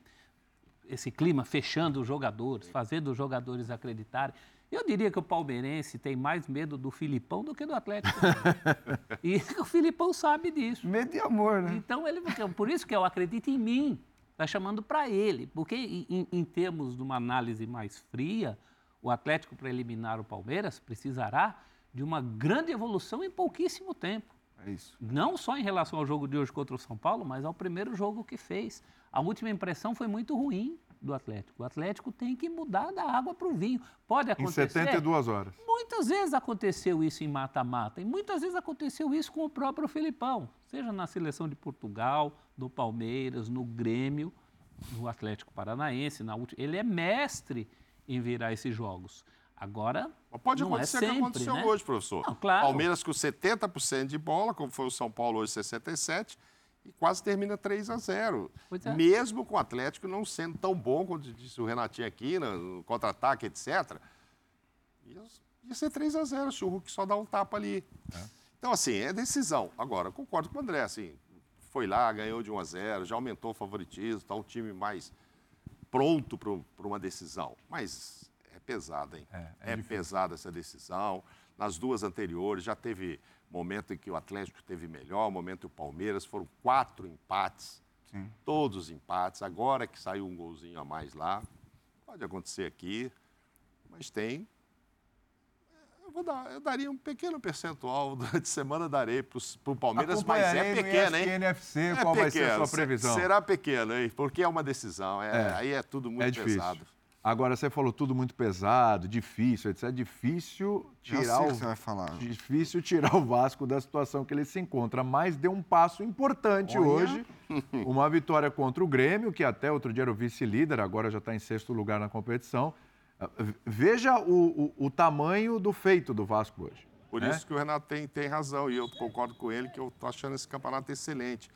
esse clima fechando os jogadores, fazendo os jogadores acreditarem. Eu diria que o palmeirense tem mais medo do Filipão do que do Atlético. <laughs> e <laughs> o Filipão sabe disso. Medo e amor, né? Então, ele, por isso que eu acredito em mim. Está chamando para ele. Porque, em, em termos de uma análise mais fria, o Atlético, para eliminar o Palmeiras, precisará de uma grande evolução em pouquíssimo tempo. É isso. Não só em relação ao jogo de hoje contra o São Paulo, mas ao primeiro jogo que fez. A última impressão foi muito ruim do Atlético. O Atlético tem que mudar da água para o vinho. Pode acontecer. Em 72 horas. Muitas vezes aconteceu isso em mata-mata e muitas vezes aconteceu isso com o próprio Filipão, seja na seleção de Portugal, no Palmeiras, no Grêmio, no Atlético Paranaense, na última. Ele é mestre em virar esses jogos. Agora. Pode não acontecer é sempre, o que aconteceu né? hoje, professor. Não, claro. Palmeiras com 70% de bola, como foi o São Paulo hoje, 67%, e quase termina 3 a 0 é. Mesmo com o Atlético não sendo tão bom, como disse o Renatinho aqui, no contra-ataque, etc. Ia, ser 3 a 0 se o Hulk só dá um tapa ali. É. Então, assim, é decisão. Agora, concordo com o André, assim, foi lá, ganhou de 1 a 0 já aumentou o favoritismo, está um time mais pronto para uma decisão. Mas é pesada, hein? É, é, é pesada essa decisão. Nas duas anteriores já teve momento em que o Atlético teve melhor, momento que o Palmeiras, foram quatro empates, Sim. todos empates. Agora que saiu um golzinho a mais lá, pode acontecer aqui, mas tem. Eu, vou dar, eu daria um pequeno percentual <laughs> durante a semana, darei para o Palmeiras, mas é pequeno, hein? NFC, é qual pequeno. vai ser a sua previsão? Será pequeno, hein? Porque é uma decisão, é, é. aí é tudo muito é pesado. Agora, você falou tudo muito pesado, difícil, etc. É difícil tirar o... você vai falar. Difícil tirar o Vasco da situação que ele se encontra, mas deu um passo importante Olha. hoje. Uma vitória contra o Grêmio, que até outro dia era o vice-líder, agora já está em sexto lugar na competição. Veja o, o, o, tamanho do feito do Vasco hoje. Por né? isso que o Renato tem, tem razão, e eu concordo com ele que eu estou achando esse campeonato excelente.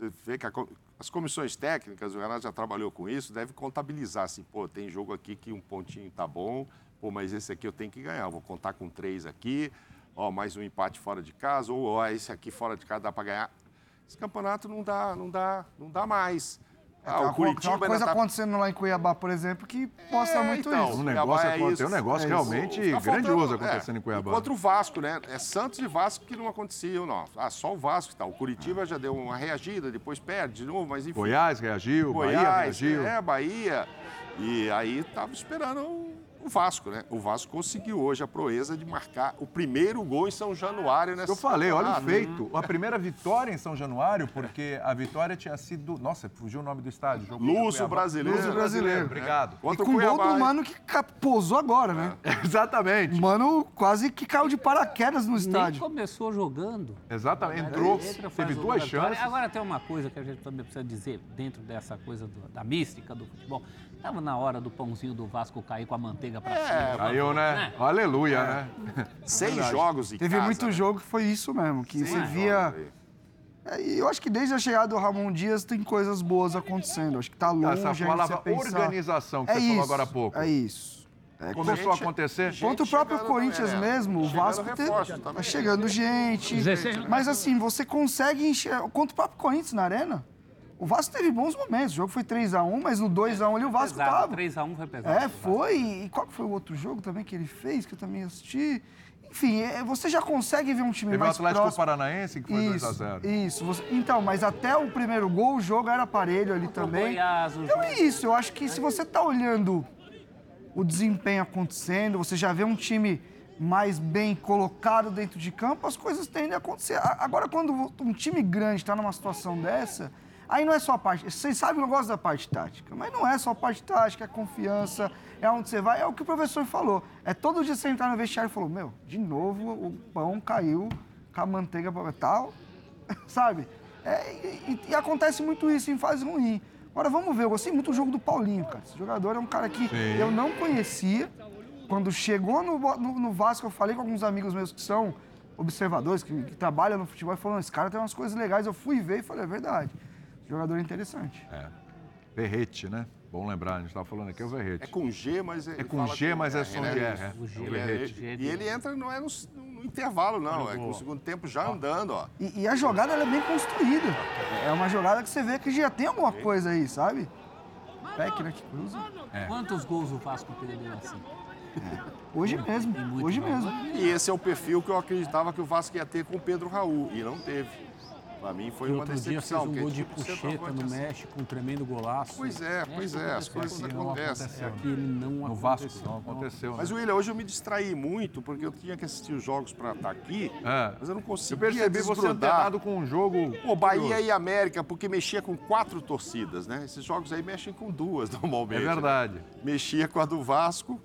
Você vê que a, as comissões técnicas, o Renato já trabalhou com isso, deve contabilizar assim, pô, tem jogo aqui que um pontinho tá bom, pô, mas esse aqui eu tenho que ganhar, vou contar com três aqui, ó, mais um empate fora de casa, ou ó, esse aqui fora de casa dá para ganhar. Esse campeonato não dá, não dá, não dá mais. Ah, o Curitiba tem uma coisa tá... acontecendo lá em Cuiabá, por exemplo, que mostra é, muito então, isso. Um negócio, é isso, tem um negócio é realmente tá grandioso acontecendo é, em Cuiabá. Contra o Vasco, né? É Santos e Vasco que não aconteciam, não. Ah, só o Vasco e tal. O Curitiba já deu uma reagida, depois perde de novo, mas enfim. Goiás reagiu, Goiás, Bahia reagiu. É, Bahia. E aí tava esperando Vasco, né? O Vasco conseguiu hoje a proeza de marcar o primeiro gol em São Januário nessa Eu falei, olha o feito. A primeira vitória em São Januário, porque a vitória tinha sido. Nossa, fugiu o nome do estádio. Jogo Lúcio Brasileiro. Lúcio Brasileiro, obrigado. E com o gol do Mano que pousou agora, né? É. Exatamente. Mano quase que caiu de paraquedas no estádio. Nem começou jogando. Exatamente, entrou, entra, teve duas chances. Agora tem uma coisa que a gente também precisa dizer dentro dessa coisa do, da mística do futebol. Tava na hora do pãozinho do Vasco cair com a manteiga pra é, cima. Caiu, né? né? Aleluia, é. né? Seis jogos em Teve casa, muito né? jogo que foi isso mesmo, que Sim, você via... É, e eu acho que desde a chegada do Ramon Dias tem coisas boas acontecendo. Acho que tá longe Essa palavra pensar... organização que é você isso, falou agora há pouco. É isso. É, Começou a acontecer? Contra o próprio Corinthians mesmo, o Vasco tá chegando gente. Mas assim, você consegue enxergar. Contra o próprio Corinthians na arena, o Vasco teve bons momentos. O jogo foi 3x1, mas no 2x1 ali o Vasco pesado, tava. 3x1 foi pesado. É, foi. E qual foi o outro jogo também que ele fez, que eu também assisti? Enfim, é, você já consegue ver um time Teve mais o Atlético próximo. Paranaense, que foi 2x0. Isso, você... então, mas até o primeiro gol, o jogo era aparelho ali também. Goiás, então é isso, eu acho que se você tá olhando o desempenho acontecendo, você já vê um time mais bem colocado dentro de campo, as coisas tendem a acontecer. Agora, quando um time grande está numa situação dessa, Aí não é só a parte. Vocês sabem que eu gosto da parte tática, mas não é só a parte tática, é confiança, é onde você vai. É o que o professor falou. É todo dia você entrar no vestiário e falou: Meu, de novo o pão caiu com a manteiga para tal. <laughs> Sabe? É, e, e, acontece muito isso em fase ruim. Agora vamos ver, eu gostei muito do jogo do Paulinho, cara. Esse jogador é um cara que Sim. eu não conhecia. Quando chegou no, no, no, Vasco, eu falei com alguns amigos meus que são observadores, que, que trabalham no futebol, e falaram: esse cara tem umas coisas legais. Eu fui ver e falei: é verdade. Jogador interessante. É. Verrete, né? Bom lembrar, a gente estava falando aqui, é o Verrete. É com G, mas é. É com G, mas é som de R. É. O G, o Verrete. E ele entra, não é no, no intervalo, não. É com o segundo tempo já andando, ó. E, e a jogada é bem construída. É uma jogada que você vê que já tem alguma coisa aí, sabe? Peck, né? Que cruza. É. Quantos gols o Vasco perdeu assim? É. Hoje mesmo, hoje mesmo. E esse é o perfil que eu acreditava que o Vasco ia ter com o Pedro Raul, e não teve. Para mim foi uma decepção. Outro dia fez um gol de puxeta no México, um tremendo golaço. Pois é, pois é, as coisas acontecem. Aqui ele não no Vasco não aconteceu. Mas, né? William, hoje eu me distraí muito, porque eu tinha que assistir os jogos para estar aqui, é. mas eu não conseguia Eu percebi você antenado com um jogo... Pô, Bahia e América, porque mexia com quatro torcidas, né? Esses jogos aí mexem com duas, <laughs> normalmente. É verdade. Né? Mexia com a do Vasco,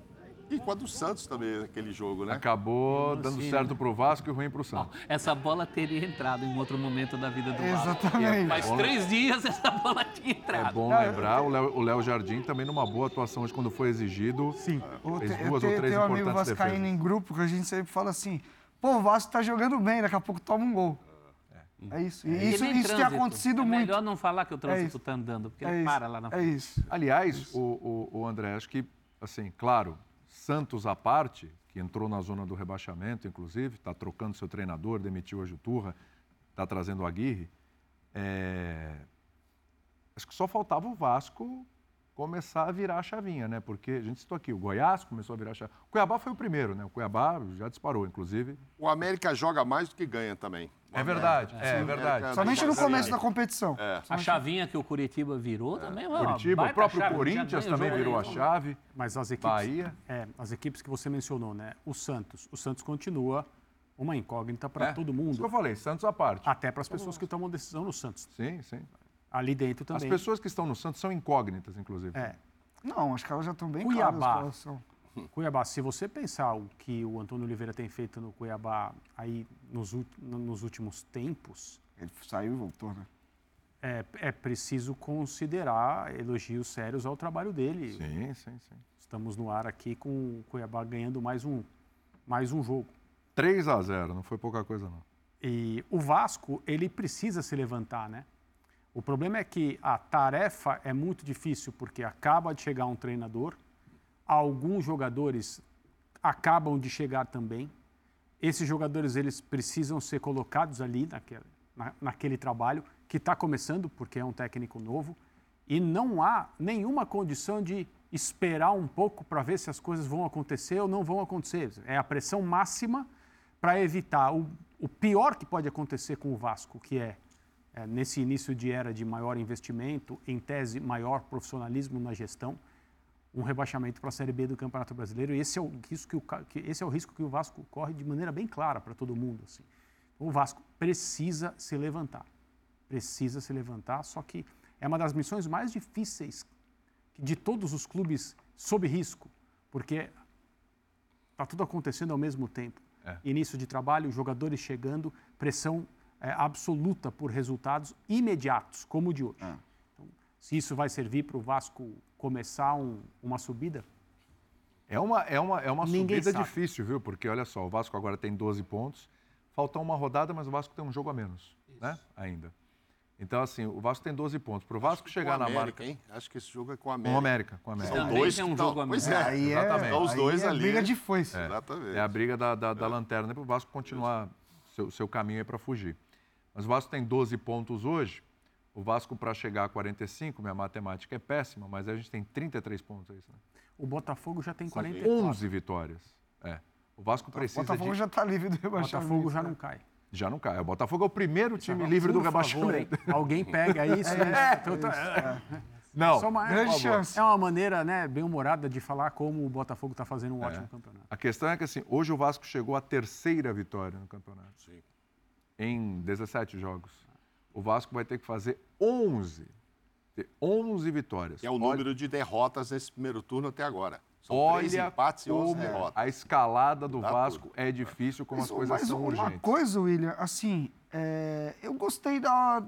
e com a do Santos também, aquele jogo, né? Acabou dando Sim, certo pro Vasco e ruim pro Santos. essa bola teria entrado em outro momento da vida do Vasco. Exatamente. Faz três dias essa bola tinha entrado. É bom lembrar, o Léo Jardim também numa boa atuação hoje quando foi exigido. Sim. Fez duas ou três tem um amigo vascaíno em grupo que a gente sempre fala assim, pô, o Vasco tá jogando bem, daqui a pouco toma um gol. É isso. E isso, isso tem acontecido é muito. É melhor não falar que o trânsito está andando, porque é ele para lá na frente. É isso. Aliás, isso. O, o, o André, acho que, assim, claro, Santos à parte, que entrou na zona do rebaixamento, inclusive, está trocando seu treinador, demitiu a Juturra, está trazendo o Aguirre. É... Acho que só faltava o Vasco começar a virar a chavinha, né? Porque a gente citou aqui, o Goiás começou a virar a chavinha. O Cuiabá foi o primeiro, né? O Cuiabá já disparou, inclusive. O América joga mais do que ganha também. É verdade, é, é verdade. Somente no começo da competição. É. A chavinha que o Curitiba virou é. também. Curitiba, o próprio chave, Corinthians também virou a chave. Mas as equipes, Bahia. É, as equipes que você mencionou, né? O Santos. O Santos continua uma incógnita para é, todo mundo. Isso que eu falei, Santos à parte. Até para as pessoas que tomam decisão no Santos. Sim, sim. Ali dentro também. As pessoas que estão no Santos são incógnitas, inclusive. É. Não, acho que elas já estão bem Cuiabá. claras. São. <laughs> Cuiabá, se você pensar o que o Antônio Oliveira tem feito no Cuiabá aí nos, nos últimos tempos. Ele saiu e voltou, né? É, é preciso considerar elogios sérios ao trabalho dele. Sim, sim, sim. Estamos no ar aqui com o Cuiabá ganhando mais um, mais um jogo. 3 a 0 não foi pouca coisa, não. E o Vasco, ele precisa se levantar, né? O problema é que a tarefa é muito difícil, porque acaba de chegar um treinador, alguns jogadores acabam de chegar também. Esses jogadores eles precisam ser colocados ali naquele, na, naquele trabalho que está começando, porque é um técnico novo, e não há nenhuma condição de esperar um pouco para ver se as coisas vão acontecer ou não vão acontecer. É a pressão máxima para evitar o, o pior que pode acontecer com o Vasco, que é é, nesse início de era de maior investimento, em tese, maior profissionalismo na gestão, um rebaixamento para a Série B do Campeonato Brasileiro. E esse é o risco que o, que, esse é o, risco que o Vasco corre de maneira bem clara para todo mundo. Assim. O Vasco precisa se levantar. Precisa se levantar, só que é uma das missões mais difíceis de todos os clubes sob risco, porque está tudo acontecendo ao mesmo tempo. É. Início de trabalho, jogadores chegando, pressão é, absoluta por resultados imediatos, como o de hoje. É. Então, se isso vai servir para o Vasco começar um, uma subida? É uma, é uma, é uma subida sabe. difícil, viu? Porque olha só, o Vasco agora tem 12 pontos, falta uma rodada, mas o Vasco tem um jogo a menos, isso. né? Ainda. Então, assim, o Vasco tem 12 pontos. Para o Vasco chegar na América, marca. Hein? Acho que esse jogo é com a América. Com a América. Com a América. São dois. É um jogo a menos. Pois é, aí é, exatamente. Os dois é ali. briga de foice. É, exatamente. É a briga da, da, da lanterna para o Vasco continuar seu, seu caminho aí para fugir. Mas o Vasco tem 12 pontos hoje. O Vasco, para chegar a 45, minha matemática é péssima, mas a gente tem 33 pontos, é isso, né? O Botafogo já tem 44. 11 vitórias. É. O Vasco precisa. O Botafogo de... já está livre do rebaixamento. O Botafogo já não cai. Já não cai. O Botafogo é o primeiro time já, livre do rebaixamento. Favor, alguém pega <laughs> isso. É, é, então, tá, é. Não, Só uma, grande chance. É uma maneira né, bem humorada de falar como o Botafogo está fazendo um é. ótimo campeonato. A questão é que assim, hoje o Vasco chegou à terceira vitória no campeonato. Sim. Em 17 jogos. O Vasco vai ter que fazer 11. Ter 11 vitórias. Que é o Olha... número de derrotas nesse primeiro turno até agora. São Olha três empates e 11 derrotas. A escalada do Dá Vasco tudo. é difícil, como as coisas mas são uma urgentes. Uma coisa, William, assim, é... eu gostei da,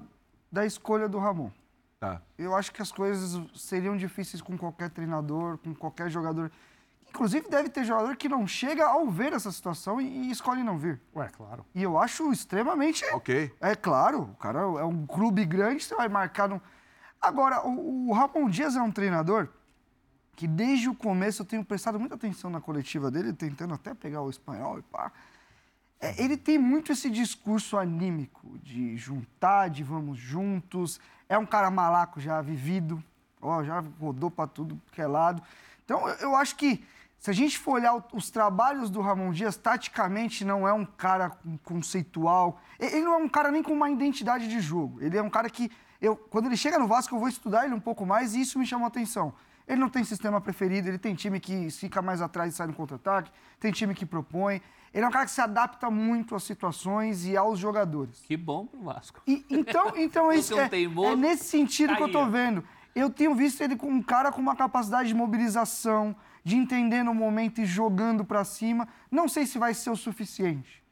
da escolha do Ramon. Tá. Eu acho que as coisas seriam difíceis com qualquer treinador, com qualquer jogador. Inclusive, deve ter jogador que não chega ao ver essa situação e, e escolhe não vir. Ué, claro. E eu acho extremamente. Ok. É claro, o cara é um clube grande, você vai marcar. No... Agora, o, o Ramon Dias é um treinador que desde o começo eu tenho prestado muita atenção na coletiva dele, tentando até pegar o espanhol e pá. É, ele tem muito esse discurso anímico de juntar, de vamos juntos. É um cara malaco já vivido, ó, já rodou para tudo que é lado. Então, eu, eu acho que se a gente for olhar os trabalhos do Ramon Dias, taticamente não é um cara conceitual. Ele não é um cara nem com uma identidade de jogo. Ele é um cara que, eu, quando ele chega no Vasco, eu vou estudar ele um pouco mais e isso me chama a atenção. Ele não tem sistema preferido, ele tem time que fica mais atrás e sai no contra-ataque, tem time que propõe. Ele é um cara que se adapta muito às situações e aos jogadores. Que bom pro Vasco. E, então, <laughs> então esse, é, é, nesse sentido que eu tô vendo. Eu tenho visto ele como um cara com uma capacidade de mobilização, de entender no momento e jogando para cima. Não sei se vai ser o suficiente.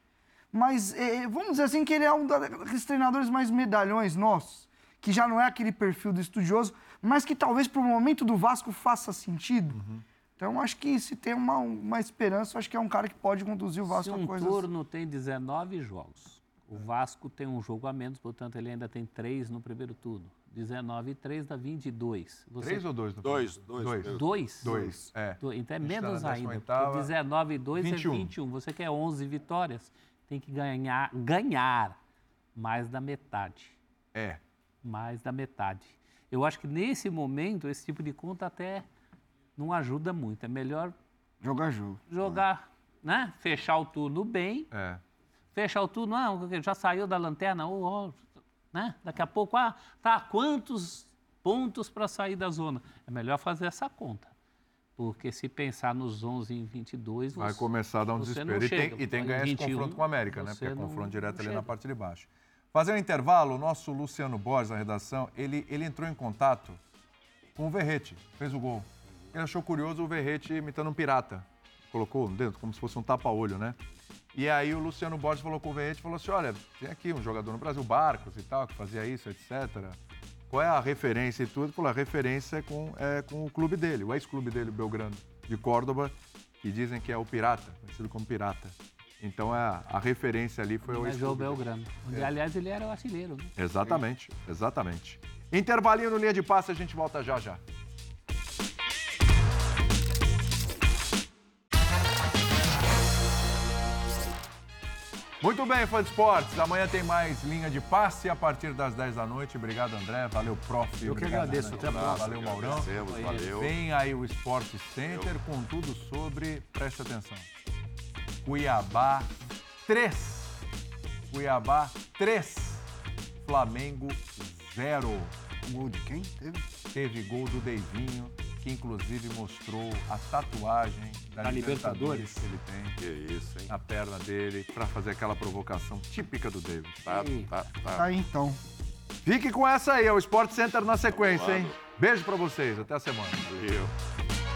Mas é, vamos dizer assim que ele é um dos treinadores mais medalhões nossos, que já não é aquele perfil do estudioso, mas que talvez para o momento do Vasco faça sentido. Uhum. Então, acho que se tem uma, uma esperança, acho que é um cara que pode conduzir o Vasco se um a coisas... turno tem 19 jogos, O Vasco tem um jogo a menos, portanto, ele ainda tem três no primeiro turno. 19 e 3 dá 22. Você... Três ou dois? No dois, dois. Dois? Dois, dois é. Dois. Então é menos tá ainda. 19 e 2 21. é 21. Você quer 11 vitórias, tem que ganhar, ganhar mais da metade. É. Mais da metade. Eu acho que nesse momento, esse tipo de conta até não ajuda muito. É melhor... Jogar jogo. Jogar, né? Fechar o turno bem. É fechar o turno, ah, já saiu da lanterna, oh, oh, né? daqui a pouco, ah, tá, quantos pontos para sair da zona? É melhor fazer essa conta. Porque se pensar nos 11 em 22, vai você, começar a dar um desespero. E tem, e tem que ganhar 21, esse confronto com a América, né? Porque é confronto direto ali na parte de baixo. Fazer um intervalo, o nosso Luciano Borges, na redação, ele, ele entrou em contato com o Verrete, fez o gol. Ele achou curioso o Verrete imitando um pirata. Colocou dentro, como se fosse um tapa-olho, né? E aí o Luciano Borges falou com o Verrete e falou assim: olha, tem aqui um jogador no Brasil, Barcos e tal, que fazia isso, etc. Qual é a referência e tudo? Falou, a referência é com, é com o clube dele, o ex-clube dele, o Belgrano, de Córdoba, que dizem que é o Pirata, conhecido como Pirata. Então a, a referência ali foi o ex-clube. Belgrano. É. Aliás, ele era o artilheiro. Né? Exatamente, exatamente. Intervalinho no linha de passe, a gente volta já já. Muito bem, fã de esportes. Amanhã tem mais linha de passe a partir das 10 da noite. Obrigado, André. Valeu, prof. Eu que agradeço. Até a próxima. Valeu, Maurão. Valeu. Vem aí o Sport Center com tudo sobre, preste atenção, Cuiabá 3. Cuiabá 3. Flamengo 0. Gol de quem? Teve? Teve gol do Deivinho que inclusive mostrou a tatuagem da, da Libertadores. Libertadores que ele tem. Que isso, hein? Na perna dele, para fazer aquela provocação típica do David. Tá, tá, tá. tá aí então. Fique com essa aí, é o Sport Center na sequência, hein? Beijo para vocês, até a semana. Valeu.